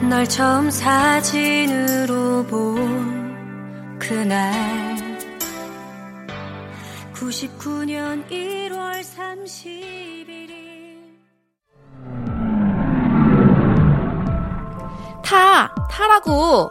널 처음 사진으로 본 그날 99년 1월 31일 타! 타라고!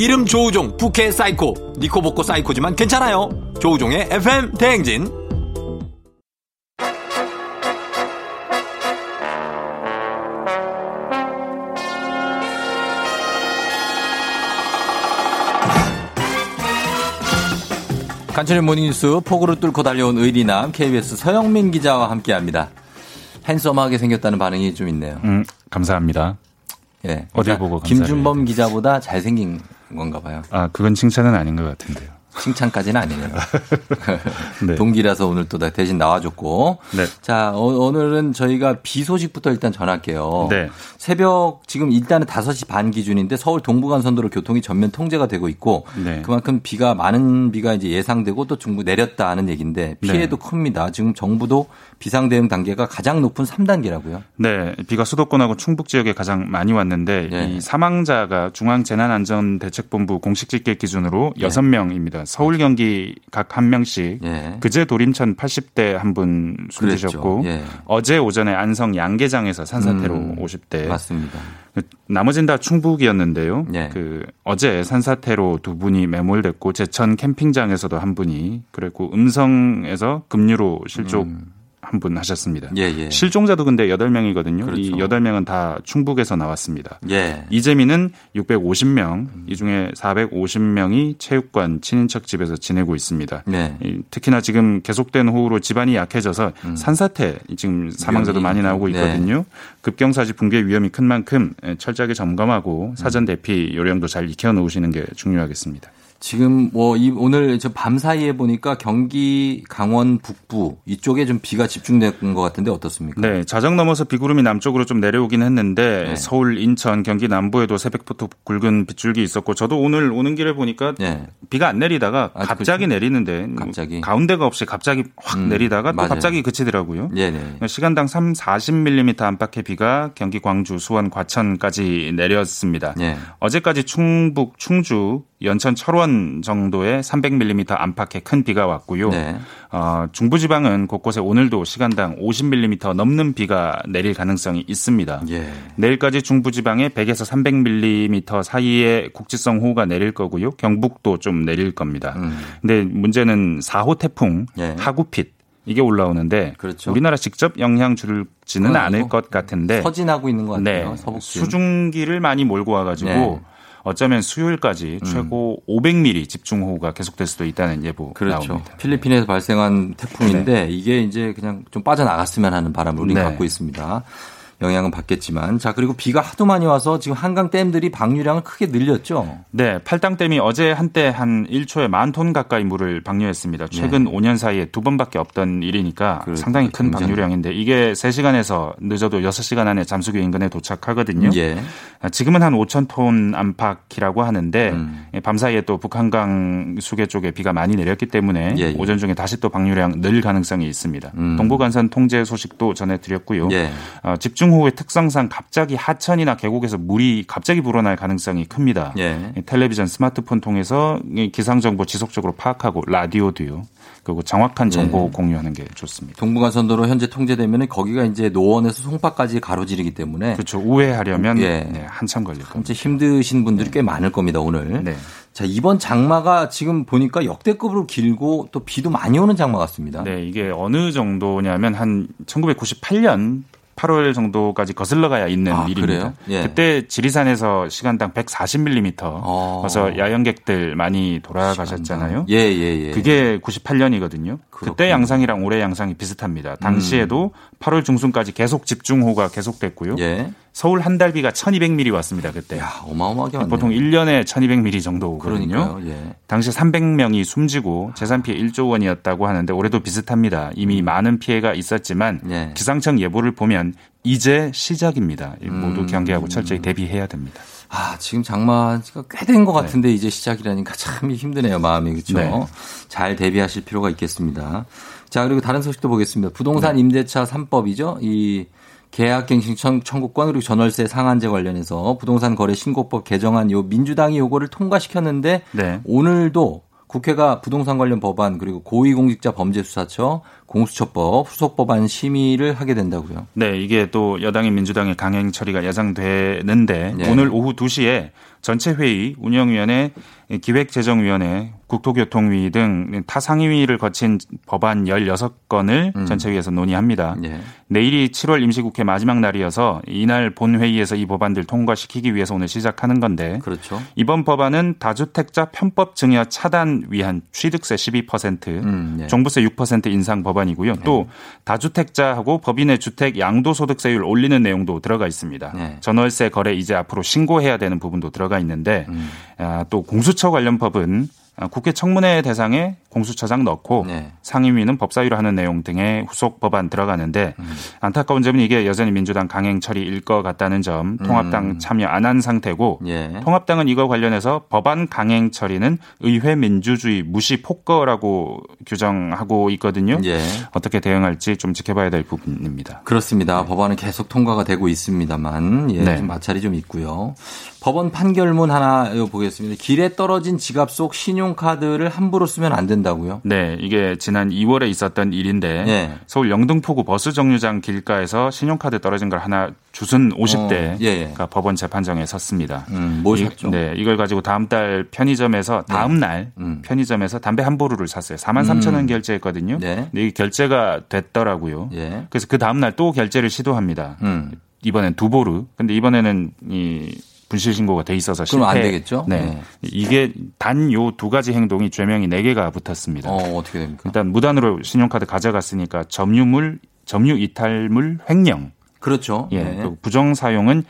이름 조우종 부캐 사이코 니코복코 사이코지만 괜찮아요. 조우종의 FM 대행진. 간추린 모닝뉴스 폭우를 뚫고 달려온 의리남 KBS 서영민 기자와 함께합니다. 핸섬하게 생겼다는 반응이 좀 있네요. 음, 감사합니다. 예. 어딜 보고 감사를 김준범 기자보다 잘생긴 건가 봐요. 아, 그건 칭찬은 아닌 것 같은데요. 칭찬까지는 아니네요. [LAUGHS] 네. 동기라서 오늘 또 대신 나와줬고. 네. 자, 어, 오늘은 저희가 비 소식부터 일단 전할게요. 네. 새벽 지금 일단은 5시 반 기준인데 서울 동부간선도로 교통이 전면 통제가 되고 있고 네. 그만큼 비가 많은 비가 이제 예상되고 또 중부 내렸다 하는 얘기인데 피해도 네. 큽니다. 지금 정부도 비상대응 단계가 가장 높은 3단계라고요. 네, 비가 수도권하고 충북 지역에 가장 많이 왔는데 네. 이 사망자가 중앙재난안전대책본부 공식 집계 기준으로 네. 여섯 명입니다 서울, 경기 각 한 명씩 예. 그제 도림천 80대 한 분 숨지셨고 그랬죠. 예. 어제 오전에 안성 양계장에서 산사태로 음, 50대 맞습니다. 나머진 다 충북이었는데요. 예. 그 어제 산사태로 두 분이 매몰됐고 제천 캠핑장에서도 한 분이 그리고 음성에서 급류로 실족 한 분 하셨습니다. 예, 예. 실종자도 근데 8명이거든요. 그렇죠. 이 8명은 다 충북에서 나왔습니다. 예. 이재민은 650명, 이 중에 450명이 체육관 친인척 집에서 지내고 있습니다. 네. 이 특히나 지금 계속된 호우로 집안이 약해져서 산사태 지금 사망자도 음. 많이 나오고 네. 있거든요. 급경사지 붕괴 위험이 큰 만큼 철저하게 점검하고 사전 대피 요령도 잘 익혀 놓으시는 게 중요하겠습니다. 지금 뭐 이 오늘 저 밤 사이에 보니까 경기 강원 북부 이쪽에 좀 비가 집중된 것 같은데 어떻습니까? 네, 자정 넘어서 비구름이 남쪽으로 좀 내려오긴 했는데 네. 서울, 인천, 경기 남부에도 새벽부터 굵은 빗줄기 있었고 저도 오늘 오는 길에 보니까 네. 비가 안 내리다가 아, 갑자기 그렇죠. 내리는데 갑자기. 가운데가 없이 갑자기 확 음, 내리다가 또 맞아요. 갑자기 그치더라고요. 네네. 시간당 3, 40mm 안팎의 비가 경기 광주, 수원, 과천까지 내렸습니다. 예. 어제까지 충북, 충주, 연천 철원 정도에 300mm 안팎의 큰 비가 왔고요. 네. 어, 중부지방은 곳곳에 오늘도 시간당 50mm 넘는 비가 내릴 가능성이 있습니다. 예. 내일까지 중부지방에 100에서 300mm 사이에 국지성 호우가 내릴 거고요. 경북도 좀 내릴 겁니다. 음. 근데 문제는 4호 태풍 예. 하구핏 이게 올라오는데 그렇죠. 우리나라 직접 영향 줄지는 않을 것 같은데 서진하고 있는 것 같아요. 네. 수증기를 많이 몰고 와가지고 네. 어쩌면 수요일까지 최고 500mm 집중호우가 계속될 수도 있다는 예보 그렇죠. 나옵니다. 필리핀에서 발생한 태풍인데 이게 이제 그냥 좀 빠져나갔으면 하는 바람을 우리 네. 갖고 있습니다. 영향은 받겠지만 자 그리고 비가 하도 많이 와서 지금 한강 댐들이 방류량을 크게 늘렸죠. 네, 팔당 댐이 어제 한때 한 1초에 만 톤 가까이 물을 방류했습니다. 최근 5년 사이에 두 번밖에 없던 일이니까 네. 그, 상당히 큰 굉장히. 방류량인데 이게 3시간에서 늦어도 6시간 안에 잠수교 인근에 도착하거든요. 예. 아, 지금은 한 5천 톤 안팎이라고 하는데 음. 예, 밤 사이에 또 북한강 수계 쪽에 비가 많이 내렸기 때문에 예, 예. 오전 중에 다시 또 방류량 늘 가능성이 있습니다. 음. 동부간선 통제 소식도 전해드렸고요. 예. 어, 집중호우의 특성상 갑자기 하천이나 계곡에서 물이 갑자기 불어날 가능성이 큽니다. 예. 이 텔레비전, 스마트폰 통해서 이 기상 정보 지속적으로 파악하고 라디오도요. 그리고 정확한 정보 예. 공유하는 게 좋습니다. 동부간선도로 현재 통제되면 거기가 이제 노원에서 송파까지 가로지르기 때문에 그렇죠. 우회하려면 예. 네, 한참 걸릴 겁니다. 진짜 힘드신 분들이 꽤 많을 겁니다 오늘. 네. 자 이번 장마가 지금 보니까 역대급으로 길고 또 비도 많이 오는 장마 같습니다. 네, 이게 어느 정도냐면 한 1998년 8월 정도까지 거슬러 가야 있는 아, 일입니다. 그래요? 예. 그때 지리산에서 시간당 140mm 어. 그래서 야영객들 많이 돌아가셨잖아요. 예, 예, 예. 그게 98년이거든요. 그렇군요. 그때 양상이랑 올해 양상이 비슷합니다. 당시에도 8월 중순까지 계속 집중호우가 계속됐고요. 예. 서울 한 달비가 1200mm 왔습니다. 그때. 야, 어마어마하게 많네요. 보통 1년에 1200mm 정도 오거든요. 예. 당시 300명이 숨지고 재산 피해 1조 원이었다고 하는데 올해도 비슷합니다. 이미 많은 피해가 있었지만 음. 예. 기상청 예보를 보면 이제 시작입니다. 음. 모두 경계하고 철저히 대비해야 됩니다. 아, 지금 장마가 꽤 된 것 같은데 이제 시작이라니까 참 힘드네요, 마음이. 그렇죠? 네. 잘 대비하실 필요가 있겠습니다. 자, 그리고 다른 소식도 보겠습니다. 부동산 네. 임대차 3법이죠. 이 계약갱신 청- 청구권 그리고 전월세 상한제 관련해서 부동산 거래 신고법 개정안 요 민주당이 요거를 통과시켰는데 네. 오늘도 국회가 부동산 관련 법안 그리고 고위공직자 범죄수사처 공수처법 후속 법안 심의를 하게 된다고요. 네, 이게 또 여당인 민주당의 강행 처리가 예상되는데 네. 오늘 오후 2시에 전체 회의, 운영위원회, 기획재정위원회, 국토교통위 등 타상위를 거친 법안 16건을 음. 전체회의에서 논의합니다. 예. 내일이 7월 임시국회 마지막 날이어서 이날 본회의에서 이 법안들 통과시키기 위해서 오늘 시작하는 건데 그렇죠. 이번 법안은 다주택자 편법 증여 차단 위한 취득세 12%, 음, 네. 종부세 6% 인상 법안이고요. 또 다주택자하고 법인의 주택 양도소득세율 올리는 내용도 들어가 있습니다. 네. 전월세 거래 이제 앞으로 신고해야 되는 부분도 들어가 있는데 음. 아, 또 공수처 관련 법은 아, 국회 청문회 대상에 공수처장 넣고 네. 상임위는 법사위로 하는 내용 등의 후속 법안 들어가는데 음. 안타까운 점은 이게 여전히 민주당 강행 처리일 것 같다는 점 통합당 참여 안 한 상태고 음. 예. 통합당은 이거 관련해서 법안 강행 처리는 의회 민주주의 무시 폭거라고 규정하고 있거든요. 예. 어떻게 대응할지 좀 지켜봐야 될 부분입니다. 그렇습니다. 법안은 계속 통과가 되고 있습니다만 예, 네. 좀 마찰이 좀 있고요. 법원 판결문 하나 보겠습니다. 길에 떨어진 지갑 속 신용카드를 함부로 쓰면 안 된다고요? 네, 이게 지난 2월에 있었던 일인데 예. 서울 영등포구 버스 정류장 길가에서 신용카드 떨어진 걸 하나 주순 50대가 어, 예, 예. 법원 재판정에 섰습니다. 음, 뭘 이- 샀죠? 네, 이걸 가지고 다음 달 편의점에서 다음 날 음. 편의점에서 담배 한 보루를 샀어요. 4만 3천 원 결제했거든요. 네. 근데 이게 결제가 됐더라고요. 예. 그래서 그 다음 날 또 결제를 시도합니다. 음. 이번엔 두 보루. 근데 이번에는 이 분실 신고가 돼 있어서 그럼 실패. 안 되겠죠? 네. 네. 이게 단 요 두 가지 행동이 죄명이 네 개가 붙었습니다. 어, 어떻게 됩니까? 일단 무단으로 신용카드 가져갔으니까 점유물, 점유 이탈물 횡령. 그렇죠. 예. 네. 그리고 부정 사용은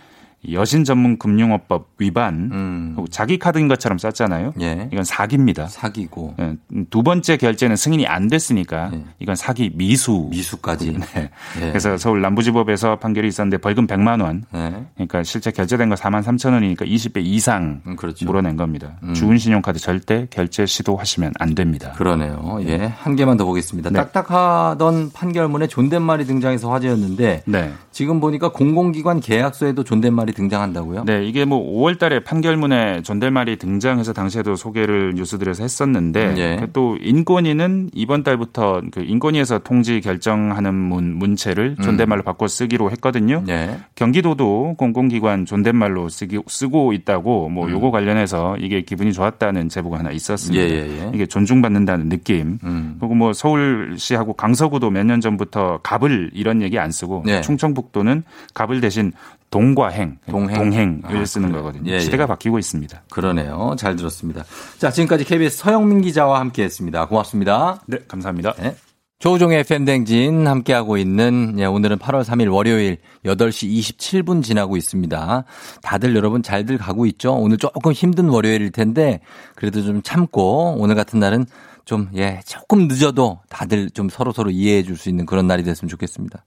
여신 전문 금융업법 위반. 음. 자기 카드인 것처럼 썼잖아요. 예. 이건 사기입니다. 사기고 예, 두 번째 결제는 승인이 안 됐으니까 예. 이건 사기 미수. 미수까지. 네. 예. 그래서 서울 남부지법에서 판결이 있었는데 벌금 100만 원. 네. 그러니까 실제 결제된 거 4만 3천 원이니까 20배 이상 음, 그렇죠. 물어낸 겁니다. 주운 신용카드 절대 결제 시도하시면 안 됩니다. 그러네요. 예. 한 개만 더 보겠습니다. 네. 딱딱하던 판결문에 존댓말이 등장해서 화제였는데 네. 지금 보니까 공공기관 계약서에도 존댓말이 존댓말이 등장한다고요? 네, 이게 뭐 5월 달에 판결문에 존댓말이 등장해서 당시에도 소개를 뉴스들에서 했었는데 예. 또 인권위는 이번 달부터 그 인권위에서 통지 결정하는 문, 문체를 음. 존댓말로 바꿔 쓰기로 했거든요. 예. 경기도도 공공기관 존댓말로 쓰기, 쓰고 있다고 뭐 요거 관련해서 이게 기분이 좋았다는 제보가 하나 있었습니다. 음. 예, 예, 예. 이게 존중받는다는 느낌. 음. 그리고 뭐 서울시하고 강서구도 몇 년 전부터 갑을 이런 얘기 안 쓰고 네. 충청북도는 갑을 대신 동과행, 동행. 을 아, 쓰는 그래요? 거거든요. 예, 예. 시대가 바뀌고 있습니다. 그러네요. 잘 들었습니다. 자, 지금까지 KBS 서영민 기자와 함께 했습니다. 고맙습니다. 네, 감사합니다. 네. 조우종의 팬댕진 함께하고 있는, 예, 오늘은 8월 3일 월요일 8시 27분 지나고 있습니다. 다들 여러분 잘들 가고 있죠? 오늘 조금 힘든 월요일일 텐데, 그래도 좀 참고, 오늘 같은 날은 좀, 예, 조금 늦어도 다들 좀 서로서로 이해해 줄 수 있는 그런 날이 됐으면 좋겠습니다.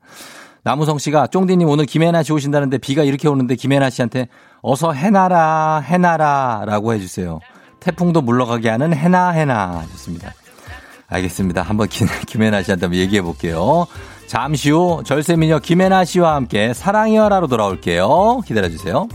나무성 씨가 쫑디님 오늘 김혜나 씨 오신다는데 비가 이렇게 오는데 김혜나 씨한테 어서 해나라 해나라 라고 해주세요. 태풍도 물러가게 하는 해나 해나 하셨습니다. 알겠습니다. 한번 김, 김혜나 씨한테 한번 얘기해 볼게요. 잠시 후 절세미녀 김혜나 씨와 함께 사랑이여라로 돌아올게요. 기다려 주세요.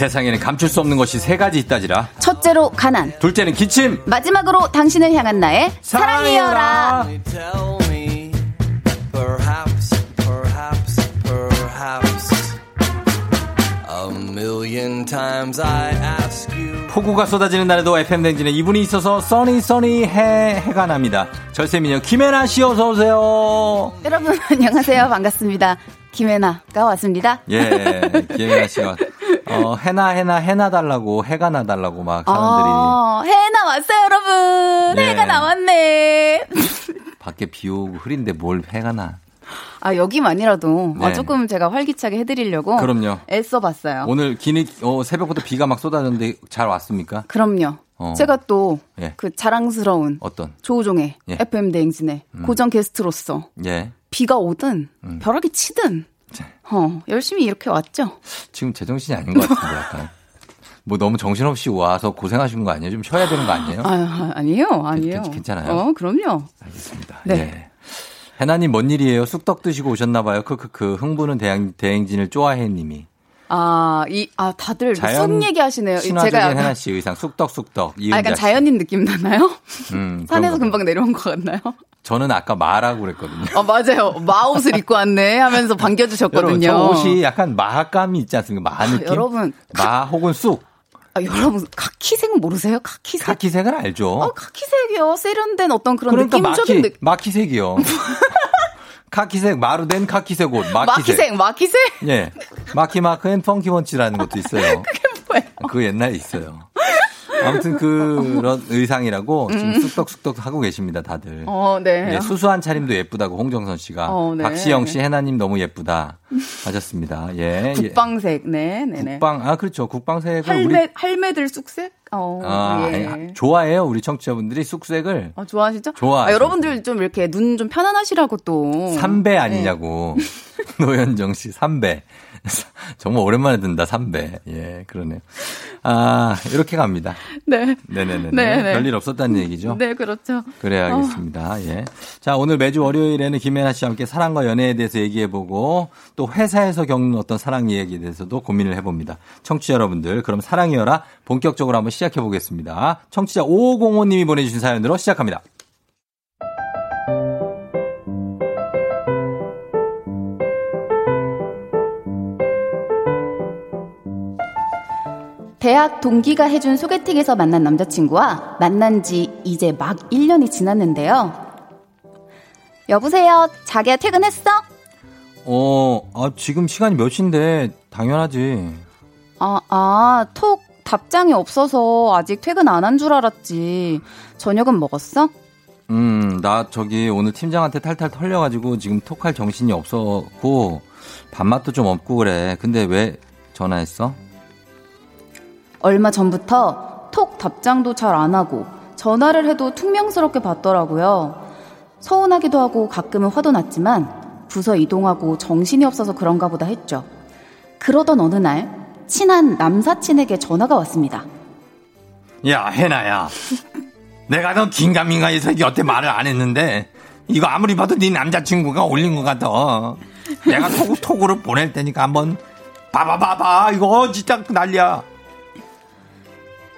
세상에는 감출 수 없는 것이 세 가지 있다지라. 첫째로 가난. 둘째는 기침. 마지막으로 당신을 향한 나의 사랑이여라. 폭우가 쏟아지는 날에도 FM 댕진에 이분이 있어서 써니 써니 해 해가 납니다. 절세미녀 김혜나 씨 어서 오세요. 여러분 [LAUGHS] 안녕하세요. 반갑습니다. 김혜나가 왔습니다. 예, 김혜나 씨가 어 해나 해나 해나 달라고 해가 나 달라고 막 사람들이 어, 해나 왔어요, 여러분. 예. 해가 나왔네. [LAUGHS] 밖에 비 오고 흐린데 뭘 해가 나. 아, 여기만이라도 아, 네. 조금 제가 활기차게 해드리려고 그럼요. 애써 봤어요. 오늘 기니 어, 새벽부터 비가 막 쏟아졌는데 잘 왔습니까? 그럼요. 어. 제가 또그 예. 자랑스러운 어떤? 조우종의 예. FM 대행진의 고정 게스트로서 예. 비가 오든 음. 벼락이 치든 어, 열심히 이렇게 왔죠. 지금 제정신이 아닌 것 같은데 약간. 뭐 너무 정신없이 와서 고생하신 거 아니에요? 좀 쉬어야 되는 거 아니에요? 아, 아니에요, 아니에요. 괜- 괜찮아요? 어, 그럼요. 알겠습니다. 네. 예. 해나님 뭔 일이에요? 쑥떡 드시고 오셨나 봐요. 크크크 흥부는 대행, 대행진을 좋아해 님이. 아, 이, 아, 다들 자연 쑥 얘기 하시네요. 친화적인 제가 약간, 씨 의상 쑥떡 쑥떡 아, 약간 씨. 자연인 느낌 나나요? 음, [LAUGHS] 산에서 거. 금방 내려온 것 같나요? 저는 아까 마라고 그랬거든요. 아, 맞아요. 마 옷을 입고 왔네 하면서 여러분 반겨주셨거든요. 저 옷이 약간 마감이 있지 않습니까? 마 느낌. 여러분, 마 혹은 쑥. 아, 여러분, 카키색 모르세요? 카키색? 카키색은 알죠. 어, 카키색이요. 세련된 어떤 그런 그러니까 느낌적인 마키 느낌. 마키색이요. [LAUGHS] 카키색 마루된 카키색 옷 마키색. 마키색, 마키색? 예. Marky Mark and Funky Bunch라는 것도 있어요. [LAUGHS] 그게 뭐예요? 그 옛날에 있어요. 아무튼 그런 의상이라고 지금 음. 쑥떡쑥떡 하고 계십니다, 다들. 어, 네. 예, 수수한 차림도 예쁘다고 홍정선 씨가. 어, 네. 박시영 씨, 해나님 너무 예쁘다 하셨습니다. 예. 예. 국방색, 네, 네 네. 국방, 아, 그렇죠. 국방색을 우리. 할매, 할매들 쑥색? 어, 아, 예. 아니, 좋아해요. 우리 청취자분들이 쑥색을. 어, 좋아하시죠? 좋아하죠. 아, 여러분들 좀 이렇게 눈 좀 편안하시라고 또. 삼배 아니냐고. [LAUGHS] 노현정 씨, 삼배. 정말 오랜만에 듣는다, 삼배. 예, 그러네요. 아, 이렇게 갑니다. 네. 네네네. 네, 네. 별일 없었다는 얘기죠? 네, 그렇죠. 그래야겠습니다. 예. 자, 오늘 매주 월요일에는 김혜나 씨와 함께 사랑과 연애에 대해서 얘기해보고 또 회사에서 겪는 어떤 사랑 이야기에 대해서도 고민을 해봅니다. 청취자 여러분들, 그럼 사랑이여라 본격적으로 한번 시작해보겠습니다. 청취자 5505님이 보내주신 사연으로 시작합니다. 대학 동기가 해준 소개팅에서 만난 남자친구와 만난 지 이제 막 1년이 지났는데요. 여보세요? 자기야 퇴근했어? 어, 아, 지금 시간이 몇 시인데, 당연하지. 아, 아, 톡 답장이 없어서 아직 퇴근 안 한 줄 알았지. 저녁은 먹었어? 음, 나 저기 오늘 팀장한테 탈탈 털려가지고 지금 톡할 정신이 없었고, 밥맛도 좀 없고 그래. 근데 왜 전화했어? 얼마 전부터 톡 답장도 잘 안 하고 전화를 해도 퉁명스럽게 받더라고요. 서운하기도 하고 가끔은 화도 났지만 부서 이동하고 정신이 없어서 그런가 보다 했죠. 그러던 어느 날 친한 남사친에게 전화가 왔습니다. 야, 해나야. 내가 너 긴가민가해서 여태 말을 안 했는데, 이거 아무리 봐도 네 남자친구가 올린 것 같아. 내가 톡, 톡으로 보낼 테니까 한번 봐봐봐봐. 이거 진짜 난리야.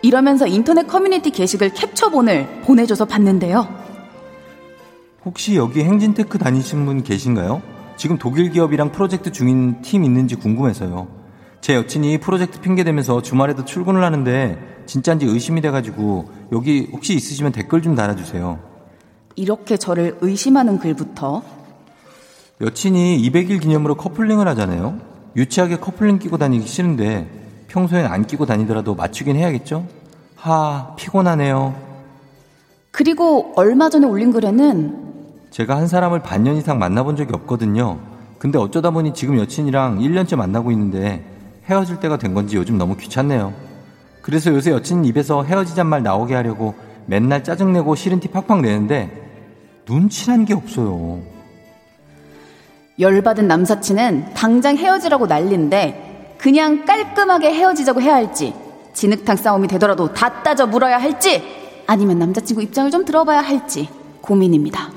이러면서 인터넷 커뮤니티 게시글 캡처본을 보내줘서 봤는데요. 혹시 여기 행진테크 다니신 분 계신가요? 지금 독일 기업이랑 프로젝트 중인 팀 있는지 궁금해서요. 제 여친이 프로젝트 핑계대면서 주말에도 출근을 하는데 진짜인지 의심이 돼가지고 여기 혹시 있으시면 댓글 좀 달아주세요. 이렇게 저를 의심하는 글부터 여친이 200일 기념으로 커플링을 하잖아요. 유치하게 커플링 끼고 다니기 싫은데 평소엔 안 끼고 다니더라도 맞추긴 해야겠죠? 하, 피곤하네요. 그리고 얼마 전에 올린 글에는 제가 한 사람을 반년 이상 만나본 적이 없거든요. 근데 어쩌다 보니 지금 여친이랑 1년째 만나고 있는데 헤어질 때가 된 건지 요즘 너무 귀찮네요. 그래서 요새 여친 입에서 헤어지잔 말 나오게 하려고 맨날 짜증내고 싫은 티 팍팍 내는데 눈치란 게 없어요. 열받은 남사친은 당장 헤어지라고 난리인데 그냥 깔끔하게 헤어지자고 해야 할지 진흙탕 싸움이 되더라도 다 따져 물어야 할지 아니면 남자친구 입장을 좀 들어봐야 할지 고민입니다.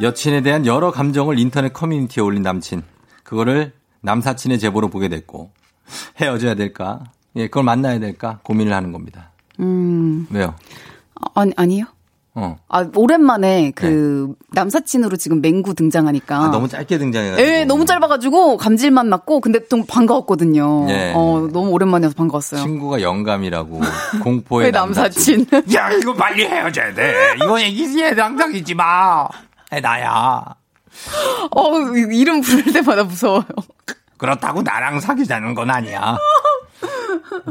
여친에 대한 여러 감정을 인터넷 커뮤니티에 올린 남친. 그거를 남사친의 제보로 보게 됐고 헤어져야 될까? 예, 그걸 만나야 될까? 고민을 하는 겁니다. 음, 왜요? 아니, 아니요. 어. 아, 오랜만에 그 남사친으로 지금 맹구 등장하니까. 네. 아, 너무 짧게 등장해가지고. 예, 너무 짧아가지고 감질만 났고, 근데 좀 반가웠거든요. 예. 어, 너무 오랜만이어서 반가웠어요. 친구가 영감이라고 [LAUGHS] 공포의 왜 남사친? [LAUGHS] 야 이거 빨리 헤어져야 돼. 이거 애기지에 당장이지 마. 해 나야. 어, 이름 부를 때마다 무서워요. 그렇다고 나랑 사귀자는 건 아니야. [LAUGHS]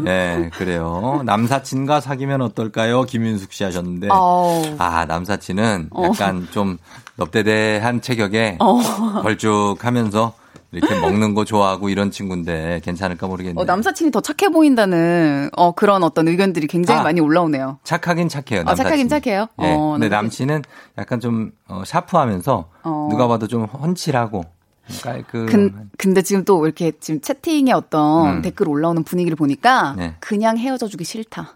네, 그래요. 남사친과 사귀면 어떨까요? 김윤숙 씨 하셨는데. 아우. 아, 남사친은 어. 약간 좀 넙대대한 체격에 어. 걸쭉하면서 이렇게 먹는 거 좋아하고 이런 친구인데 괜찮을까 모르겠네요. 어, 남사친이 더 착해 보인다는 어, 그런 어떤 의견들이 굉장히 아. 많이 올라오네요. 착하긴 착해요. 어, 남사친. 착하긴 착해요. 예. 어, 근데. 남친은 약간 좀 어, 샤프하면서 어. 누가 봐도 좀 헌칠하고 깔끔. 근, 근데 지금 또 이렇게 지금 채팅에 어떤 음. 댓글 올라오는 분위기를 보니까 네. 그냥 헤어져 주기 싫다.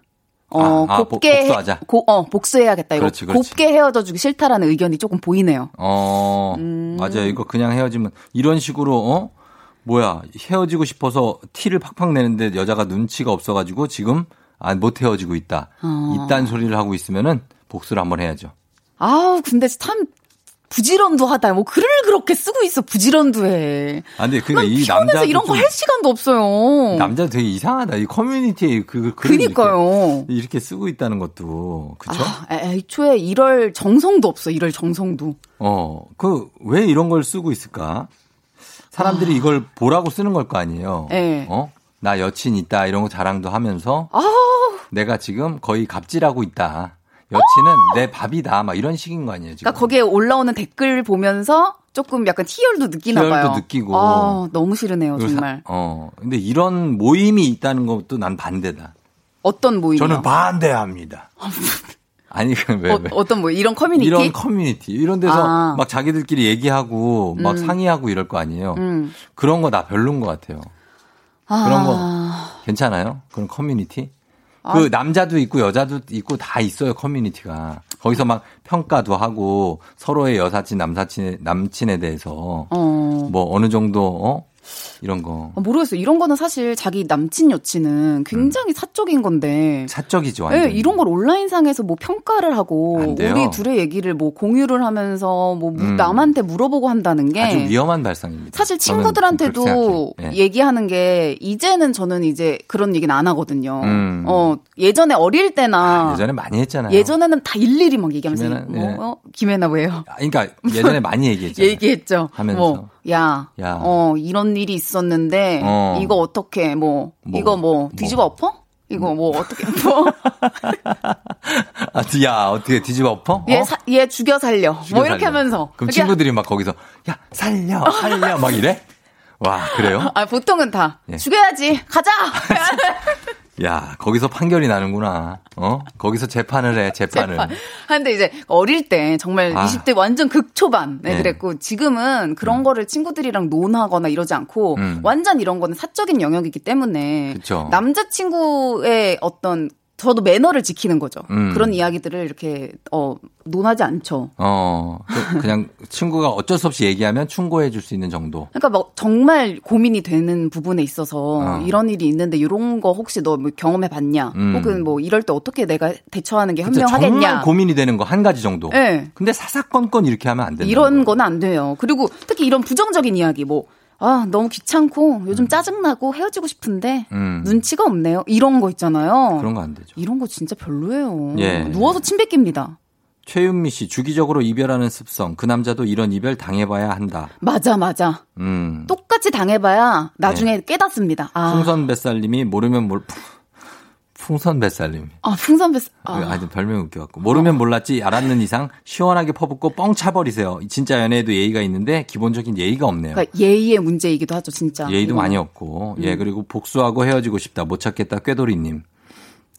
어, 아, 아, 복- 곱게 복수하자. 고, 어, 복수해야겠다. 이거 그렇지, 그렇지. 곱게 헤어져 주기 싫다라는 의견이 조금 보이네요. 어, 음. 맞아요. 이거 그냥 헤어지면 이런 식으로 어? 뭐야 헤어지고 싶어서 티를 팍팍 내는데 여자가 눈치가 없어 가지고 지금 아, 못 헤어지고 있다. 어. 이딴 소리를 하고 있으면은 복수를 한번 해야죠. 아우, 근데 참 부지런도 하다. 뭐 글을 그렇게 쓰고 있어. 부지런도 해. 아, 근데 그러니까 난이 남자 이런 거 할 시간도 없어요. 남자 되게 이상하다. 이 커뮤니티에 그 글을 그니까요. 이렇게, 이렇게 쓰고 있다는 것도 그쵸? 아, 애초에 이럴 정성도 없어. 이럴 정성도. 어, 그 왜 이런 걸 쓰고 있을까? 사람들이 이걸 보라고 쓰는 걸 거 아니에요. 아. 네. 어? 나 여친 있다 이런 거 자랑도 하면서 아, 내가 지금 거의 갑질하고 있다. 여친은 내 밥이다. 막 이런 식인 거 아니에요, 지금. 그러니까 거기에 올라오는 댓글 보면서 조금 약간 희열도 느끼나 희열도 봐요. 느끼고. 아, 너무 싫으네요, 그리고 사- 정말. 어. 근데 이런 모임이 있다는 것도 난 반대다. 어떤 모임이요? 저는 반대합니다. 아니, 그 왜, 어, 왜. 어떤 모임? 이런 커뮤니티? 이런 커뮤니티. 이런 데서 아. 막 자기들끼리 얘기하고 막 음. 상의하고 이럴 거 아니에요. 음. 그런 거 나 별론 것 같아요. 아. 그런 거 괜찮아요? 그런 커뮤니티? 아. 그 남자도 있고 여자도 있고 다 있어요 커뮤니티가 거기서 막 평가도 하고 서로의 여사친 남사친 남친에 대해서 어. 뭐 어느 정도 어 이런 거. 아, 모르겠어요. 이런 거는 사실 자기 남친 여친은 굉장히 사적인 건데. 사적이죠, 완전. 네, 이런 걸 온라인상에서 뭐 평가를 하고. 우리 둘의 얘기를 뭐 공유를 하면서 뭐 무- 음. 남한테 물어보고 한다는 게 아주 위험한 발상입니다. 사실 친구들한테도. 예. 얘기하는 게 이제는 저는 이제 그런 얘기는 안 하거든요. 음. 어 예전에 어릴 때나 예전에 많이 했잖아요. 예전에는 다 일일이 막 얘기하면서 김혜나, 뭐 예. 어, 김혜나 왜요? 아, 그러니까 예전에 많이 얘기했죠. [LAUGHS] 얘기했죠. 하면서. 뭐, 야, 야. 어, 이런 일이 있었는데, 어. 이거 어떻게, 뭐, 뭐, 이거 뭐, 뒤집어 엎어? 이거 뭐, 어떻게, 뭐, [LAUGHS] 아, 야, 어떻게 뒤집어 엎어? 얘, 어? 사- 얘 죽여 살려. 죽여 뭐, 이렇게 살려. 하면서. 그럼 이렇게 친구들이 막 거기서, 야, 살려, 살려, 막 이래? 와, 그래요? 아, 보통은 다, 예. 죽여야지! 가자! [LAUGHS] 야, 거기서 판결이 나는구나. 어? 거기서 재판을 해, 재판을. 재판. 근데 이제 어릴 때 정말 아. 20대 완전 극초반 네, 네. 그랬고 지금은 그런 거를 친구들이랑 논하거나 이러지 않고 음. 완전 이런 거는 사적인 영역이기 때문에 그쵸. 남자친구의 어떤 저도 매너를 지키는 거죠. 음. 그런 이야기들을 이렇게 어 논하지 않죠. 어, 그- 그냥 친구가 어쩔 수 없이 얘기하면 충고해 줄 수 있는 정도. 그러니까 뭐 정말 고민이 되는 부분에 있어서 어. 이런 일이 있는데 이런 거 혹시 너 뭐 경험해 봤냐? 음. 혹은 뭐 이럴 때 어떻게 내가 대처하는 게 현명하겠냐? 정말 고민이 되는 거 한 가지 정도. 네. 근데 사사건건 이렇게 하면 안 된다. 이런 건안 돼요. 그리고 특히 이런 부정적인 이야기, 뭐, 아, 너무 귀찮고, 요즘 짜증나고 헤어지고 싶은데, 음. 눈치가 없네요. 이런 거 있잖아요. 그런 거 안 되죠. 이런 거 진짜 별로예요. 예. 누워서 침 뱉깁니다. 최윤미 씨, 주기적으로 이별하는 습성. 그 남자도 이런 이별 당해봐야 한다. 맞아, 맞아. 음. 똑같이 당해봐야 나중에 깨닫습니다. 아, 풍선 뱃살님이 모르면 몰, 풍선 뱃살님. 아 풍선 뱃, 아, 아, 주 별명 웃겨갖고. 모르면 몰랐지, 알았는 이상 시원하게 퍼붓고 뻥 차버리세요. 진짜 연애에도 예의가 있는데 기본적인 예의가 없네요. 그러니까 예의의 문제이기도 하죠, 진짜. 예의도 이거. 많이 없고. 음. 예, 그리고 복수하고 헤어지고 싶다. 못 찾겠다. 꾀돌이님.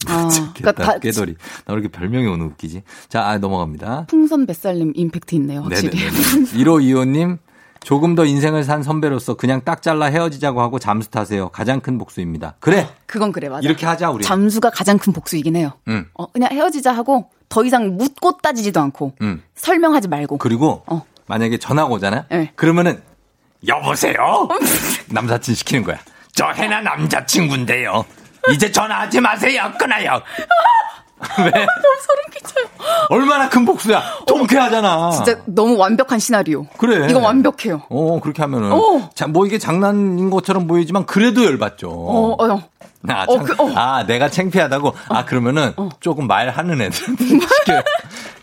아. 그러니까 다 꾀돌이. 나왜 이렇게 별명이 오늘 웃기지? 자, 아, 넘어갑니다. 풍선 뱃살님 임팩트 있네요, 확실히. 네네네. 1호 2호님, 조금 더 인생을 산 선배로서 그냥 딱 잘라 헤어지자고 하고 잠수 타세요. 가장 큰 복수입니다. 그래! 그건 그래, 맞아. 이렇게 하자, 우리. 잠수가 가장 큰 복수이긴 해요. 응, 어, 그냥 헤어지자 하고 더 이상 묻고 따지지도 않고 응. 설명하지 말고. 그리고, 어. 만약에 전화가 오잖아요? 네. 그러면은, 여보세요? 남사친 시키는 거야. 저 해나 남자친구인데요. 이제 전화하지 마세요. 끊어요. 왜? [LAUGHS] 너무 소름 끼쳐요. 얼마나 큰 복수야. 통쾌하잖아. 진짜 너무 완벽한 시나리오. 그래. 이거 완벽해요. 어, 그렇게 하면은. 어. 자, 뭐 이게 장난인 것처럼 보이지만 그래도 열받죠. 어, 어, 어. 아, 어, 참- 그, 어. 아, 내가 창피하다고? 아, 그러면은 조금 말하는 애들한테 [LAUGHS] 시켜요.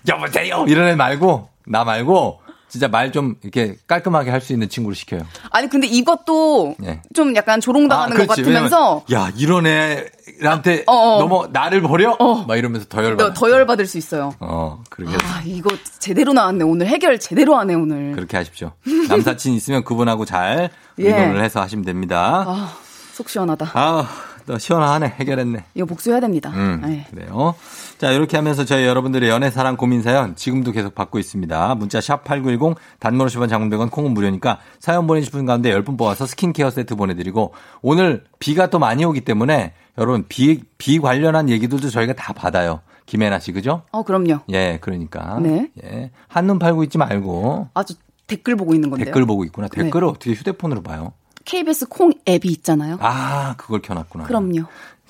여보세요! 이런 애 말고, 나 말고, 진짜 말 좀 이렇게 깔끔하게 할 수 있는 친구를 시켜요. 아니 근데 이것도 예. 좀 약간 조롱당하는 것 그렇지. 같으면서 야, 이런 애한테 어, 어. 너무 나를 버려? 막 이러면서 더 열받아. 더, 더 열받을 수 있어요. 어, 그렇게, 아 이거 제대로 나왔네 오늘 해결 제대로 하네 오늘. 그렇게 하십시오. 남사친 있으면 그분하고 잘 [LAUGHS] 예. 의논을 해서 하시면 됩니다. 아, 속 시원하다. 아, 너 시원하네. 해결했네. 이거 복수해야 됩니다. 음, 네. 그래요. 자, 이렇게 하면서 저희 여러분들의 연애 사랑 고민 사연 지금도 계속 받고 있습니다. 문자 샵 8910 단문 50원 장문 100원 콩은 무료니까 사연 보내주신 분 가운데 10분 뽑아서 스킨케어 세트 보내드리고 오늘 비가 또 많이 오기 때문에 여러분 비, 비 관련한 얘기들도 저희가 다 받아요. 김혜나 씨, 그죠? 어 그럼요. 예, 그러니까. 네. 예. 한눈 팔고 있지 말고 아주 댓글 보고 있는 건데요. 댓글 보고 있구나. 네. 댓글을 어떻게 휴대폰으로 봐요? KBS 콩 앱이 있잖아요. 아, 그걸 켜놨구나. 그럼요.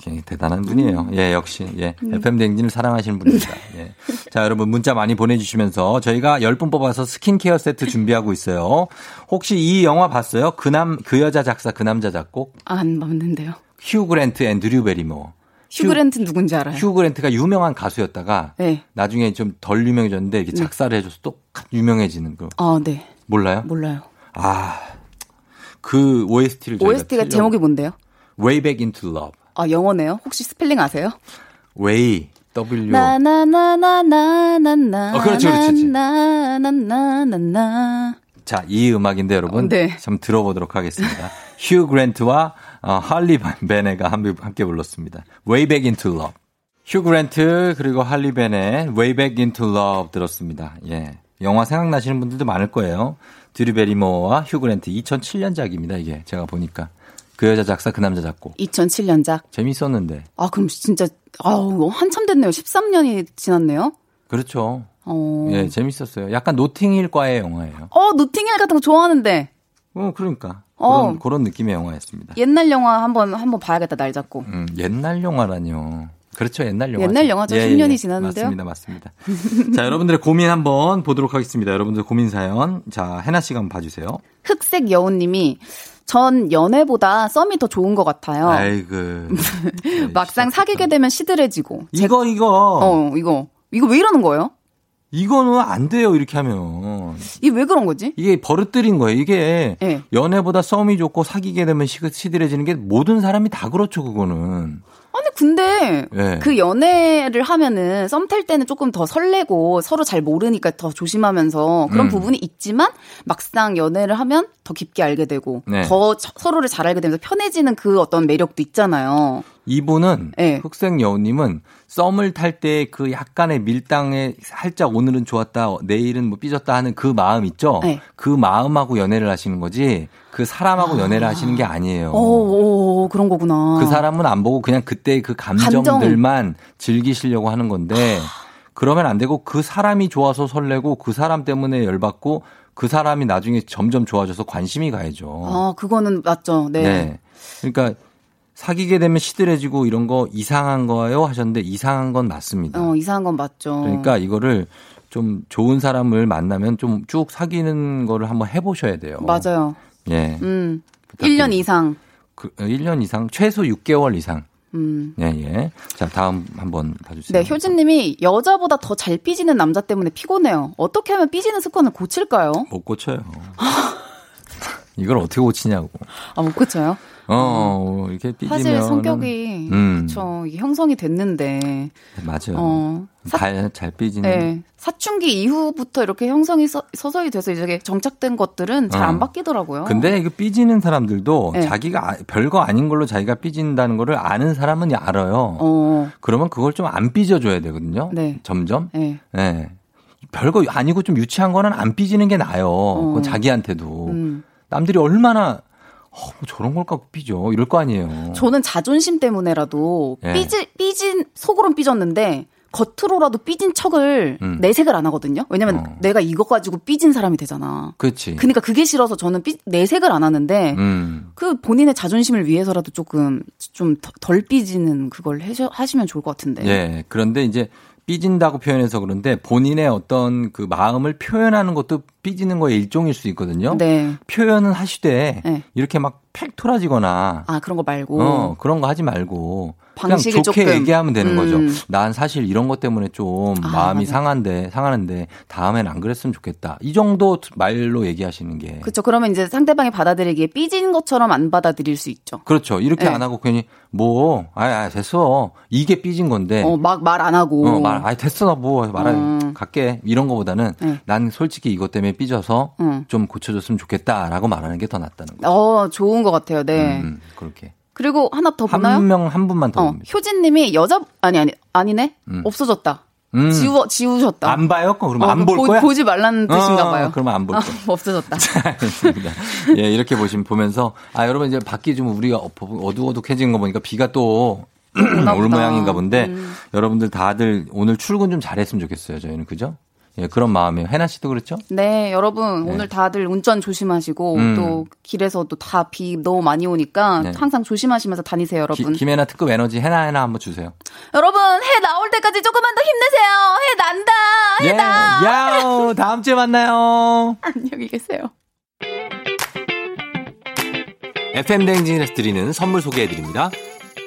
예, 대단한 분이에요. 예, 역시. 예. 음. FM 대행진을 사랑하시는 분입니다. [LAUGHS] 예. 자, 여러분 문자 많이 보내 주시면서 저희가 10분 뽑아서 스킨케어 세트 준비하고 있어요. 혹시 이 영화 봤어요? 그 남, 그 여자 작사, 그 남자 작곡? 안 맞는데요. 휴 그랜트 and 드류 베리모어. 휴그랜트 누군지 알아요? 휴 그랜트가 유명한 가수였다가 네. 나중에 좀 덜 유명해졌는데 이렇게 작사를 해 줘서 또 유명해지는 거. 아 네. 몰라요? 몰라요. 아, 그 OST를 OST가 제목이 뭔데요? Way Back Into Love. 아 영어네요. 혹시 스펠링 아세요? Way W 나나나나나나나. 어, 그렇지. 나나나나나나. 자, 이 음악인데 여러분 어, 네. 좀 들어보도록 하겠습니다. 휴 그랜트와 어, 할리 베네가 함께, 함께 불렀습니다. Way Back Into Love. 휴 그랜트 그리고 할리 베네 Way Back Into Love 들었습니다. 예. 영화 생각나시는 분들도 많을 거예요. 드류 베리모어와 휴 그랜트 2007년작입니다. 이게 제가 보니까 그 여자 작사 그 남자 작곡 2007년작. 재밌었는데 아 그럼 진짜 아우 한참 됐네요. 13년이 지났네요. 그렇죠. 어. 예, 재밌었어요. 약간 노팅힐과의 영화예요. 어 노팅힐 같은 거 좋아하는데. 어, 그러니까. 어. 그런 그런 느낌의 영화였습니다. 옛날 영화 한번 한번 봐야겠다 날 잡고. 음, 옛날 영화라뇨. 그렇죠. 옛날 영화. 옛날 영화죠. 10년이 지났는데요. 맞습니다. 맞습니다. [LAUGHS] 자, 여러분들의 고민 한번 보도록 하겠습니다. 여러분들 고민 사연. 자, 해나 씨가 한번 봐 주세요. 흑색 여우 님이 전 연애보다 썸이 더 좋은 것 같아요. 아이고. [LAUGHS] 막상 사귀게 되면 시들해지고. 이거, 이거. 어, 이거. 이거 왜 이러는 거예요? 이거는 안 돼요. 이렇게 하면. 이게 왜 그런 거지? 이게 버릇들인 거예요. 이게 네. 연애보다 썸이 좋고 사귀게 되면 시- 시들해지는 게 모든 사람이 다 그렇죠. 그거는. 근데 네. 그 연애를 하면은 썸 탈 때는 조금 더 설레고 서로 잘 모르니까 더 조심하면서 그런 음. 부분이 있지만 막상 연애를 하면 더 깊게 알게 되고 네. 더 저- 서로를 잘 알게 되면서 편해지는 그 어떤 매력도 있잖아요. 이분은 네. 흑색 여우님은 썸을 탈 때 그 약간의 밀당에 살짝 오늘은 좋았다 내일은 뭐 삐졌다 하는 그 마음 있죠. 네. 그 마음하고 연애를 하시는 거지 그 사람하고 연애를 하시는 게 아니에요. 오, 오, 그런 거구나. 그 사람은 안 보고 그냥 그때 그 감정들만 즐기시려고 하는 건데 그러면 안 되고 그 사람이 좋아서 설레고 그 사람 때문에 열받고 그 사람이 나중에 점점 좋아져서 관심이 가야죠. 아, 그거는 맞죠. 네. 네. 그러니까 사귀게 되면 시들해지고 이런 거 이상한 거예요 하셨는데 이상한 건 맞습니다. 어, 이상한 건 맞죠. 그러니까 이거를 좀 좋은 사람을 만나면 좀 쭉 사귀는 거를 한번 해보셔야 돼요. 맞아요. 예. 음. 부탁드립니다. 1년 이상. 그 1년 이상, 최소 6개월 이상. 음. 예, 예. 자, 다음 한번 봐주세요. 네, 효진 님이 여자보다 더 잘 삐지는 남자 때문에 피곤해요. 어떻게 하면 삐지는 습관을 고칠까요? 못 고쳐요. [LAUGHS] 이걸 어떻게 고치냐고. 아, 못 고쳐요? 어, 이렇게 삐지면. 사실 성격이 음. 그쵸 형성이 됐는데 맞아요. 어, 사- 잘, 잘 삐지는. 네, 사춘기 이후부터 이렇게 형성이 서, 서서히 돼서 이제 정착된 것들은 잘안 어. 바뀌더라고요. 근데 이거 삐지는 사람들도 네. 자기가 아- 별거 아닌 걸로 자기가 삐진다는 거를 아는 사람은 알아요. 어, 그러면 그걸 좀 안 삐져줘야 되거든요. 네. 점점. 네. 네. 별거 아니고 좀 유치한 거는 안 삐지는 게 나아요. 그건 자기한테도. 음. 남들이 얼마나 어, 뭐 저런 걸 갖고 삐져 이럴 거 아니에요. 저는 자존심 때문에라도 예. 삐지, 삐진 속으로는 삐졌는데 겉으로라도 삐진 척을 음. 내색을 안 하거든요. 왜냐면 어. 내가 이거 가지고 삐진 사람이 되잖아. 그렇지. 그러니까 그게 싫어서 저는 삐, 내색을 안 하는데 음. 그 본인의 자존심을 위해서라도 조금 좀 덜 삐지는 그걸 해셔, 하시면 좋을 것 같은데. 예. 그런데 이제 삐진다고 표현해서 그런데 본인의 어떤 그 마음을 표현하는 것도 삐지는 거의 일종일 수 있거든요. 네. 표현은 하시되 네. 이렇게 막 팩 토라지거나 아 그런 거 말고. 어, 그런 거 하지 말고 방식을 좋게 조금, 얘기하면 되는 음. 거죠. 난 사실 이런 것 때문에 좀 아, 마음이 맞아. 상한데 상하는데 다음엔 안 그랬으면 좋겠다. 이 정도 말로 얘기하시는 게 그렇죠. 그러면 이제 상대방이 받아들이기에 삐진 것처럼 안 받아들일 수 있죠. 그렇죠. 이렇게 네. 안 하고 괜히 뭐, 아, 아 됐어. 이게 삐진 건데. 어, 막 말 안 하고. 어, 말, 아, 됐어, 나 뭐, 말해, 음. 갈게. 이런 거보다는 네. 난 솔직히 이것 때문에 삐져서 음. 좀 고쳐줬으면 좋겠다라고 말하는 게 더 낫다는 거죠. 어, 좋은 것 같아요. 네. 음, 그렇게. 그리고 하나 더 보나요? 한 명, 한 분만 더 어. 효진님이 여자 아니 아니 아니네. 음. 없어졌다. 음. 지우 지우셨다. 안 봐요? 그럼 어, 안볼 보, 거야? 보지 말라는 뜻인가 어, 봐요. 그러면 안볼 아, 거야. 없어졌다. [LAUGHS] 알겠습니다. 예, 이렇게 보시면 보면서 아 여러분 이제 밖이 좀 우리가 어두어둑해지는 거 보니까 비가 또 [CLEARS THROAT] 올 모양인가 본데 음. 여러분들 다들 오늘 출근 좀 잘했으면 좋겠어요. 저희는 그죠? 예, 그런 마음이에요. 해나 씨도 그렇죠? 네, 여러분 오늘 다들 운전 조심하시고 음. 또 길에서도 다비 너무 많이 오니까 네. 항상 조심하시면서 다니세요, 여러분. 기- 김혜나 특급 에너지 해나 해나 한번 주세요. 여러분 해 나올 때까지 조금만 더 힘내세요. 해 난다. 예, 해다. 야오 [LAUGHS] 다음 주에 만나요. 안녕히 계세요. FM 대행진에서 드리는 선물 소개해드립니다.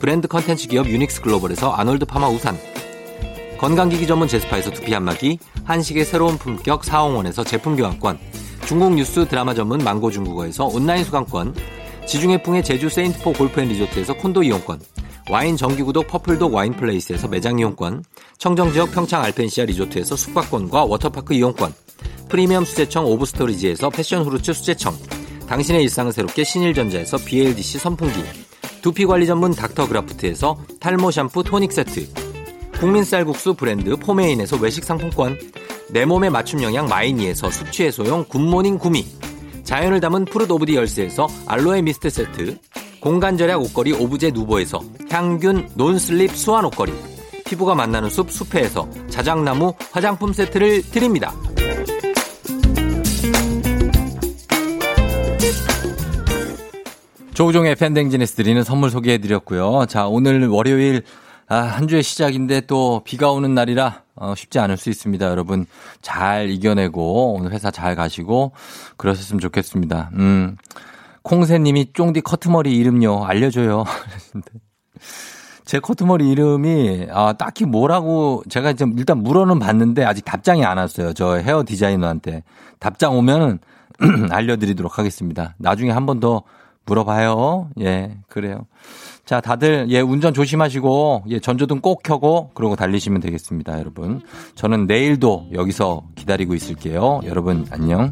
브랜드 컨텐츠 기업 유닉스 글로벌에서 아놀드 파마 우산, 건강기기 전문 제스파에서 두피 안마기, 한식의 새로운 품격 사옹원에서 제품 교환권, 중국 뉴스 드라마 전문 망고 중국어에서 온라인 수강권, 지중해풍의 제주 세인트포 골프앤리조트에서 콘도 이용권, 와인 정기구독 퍼플독 와인플레이스에서 매장 이용권, 청정지역 평창 알펜시아 리조트에서 숙박권과 워터파크 이용권, 프리미엄 수제청 오브스토리지에서 패션 후르츠 수제청, 당신의 일상을 새롭게 신일전자에서 BLDC 선풍기, 두피 관리 전문 닥터 그라프트에서 탈모 샴푸 토닉 세트, 국민 쌀국수 브랜드 포메인에서 외식 상품권, 내 몸에 맞춤 영양 마이니에서 숙취 해소용 굿모닝 구미, 자연을 담은 Fruit of the Earth에서 알로에 미스트 세트, 공간 절약 옷걸이 오브제 누보에서 향균 non-slip 수환 옷걸이, 피부가 만나는 숲 숲에서 자작나무 화장품 세트를 드립니다. 조우종의 FM대행진에서 드리는 선물 소개해드렸고요. 자, 오늘 월요일 아, 한 주의 시작인데 또 비가 오는 날이라 어, 쉽지 않을 수 있습니다. 여러분 잘 이겨내고 오늘 회사 잘 가시고 그러셨으면 좋겠습니다. 음. 콩새님이 쫑디 커트머리 이름요 알려줘요. [LAUGHS] 제 커트머리 이름이 아, 딱히 뭐라고 제가 좀 일단 물어는 봤는데 아직 답장이 안 왔어요. 저 헤어 디자이너한테 답장 오면은 [CLEARS THROAT] 알려드리도록 하겠습니다. 나중에 한 번 더 물어봐요. 예, 그래요. 자, 다들 예 운전 조심하시고 예 전조등 꼭 켜고 그러고 달리시면 되겠습니다, 여러분. 저는 내일도 여기서 기다리고 있을게요. 여러분 안녕.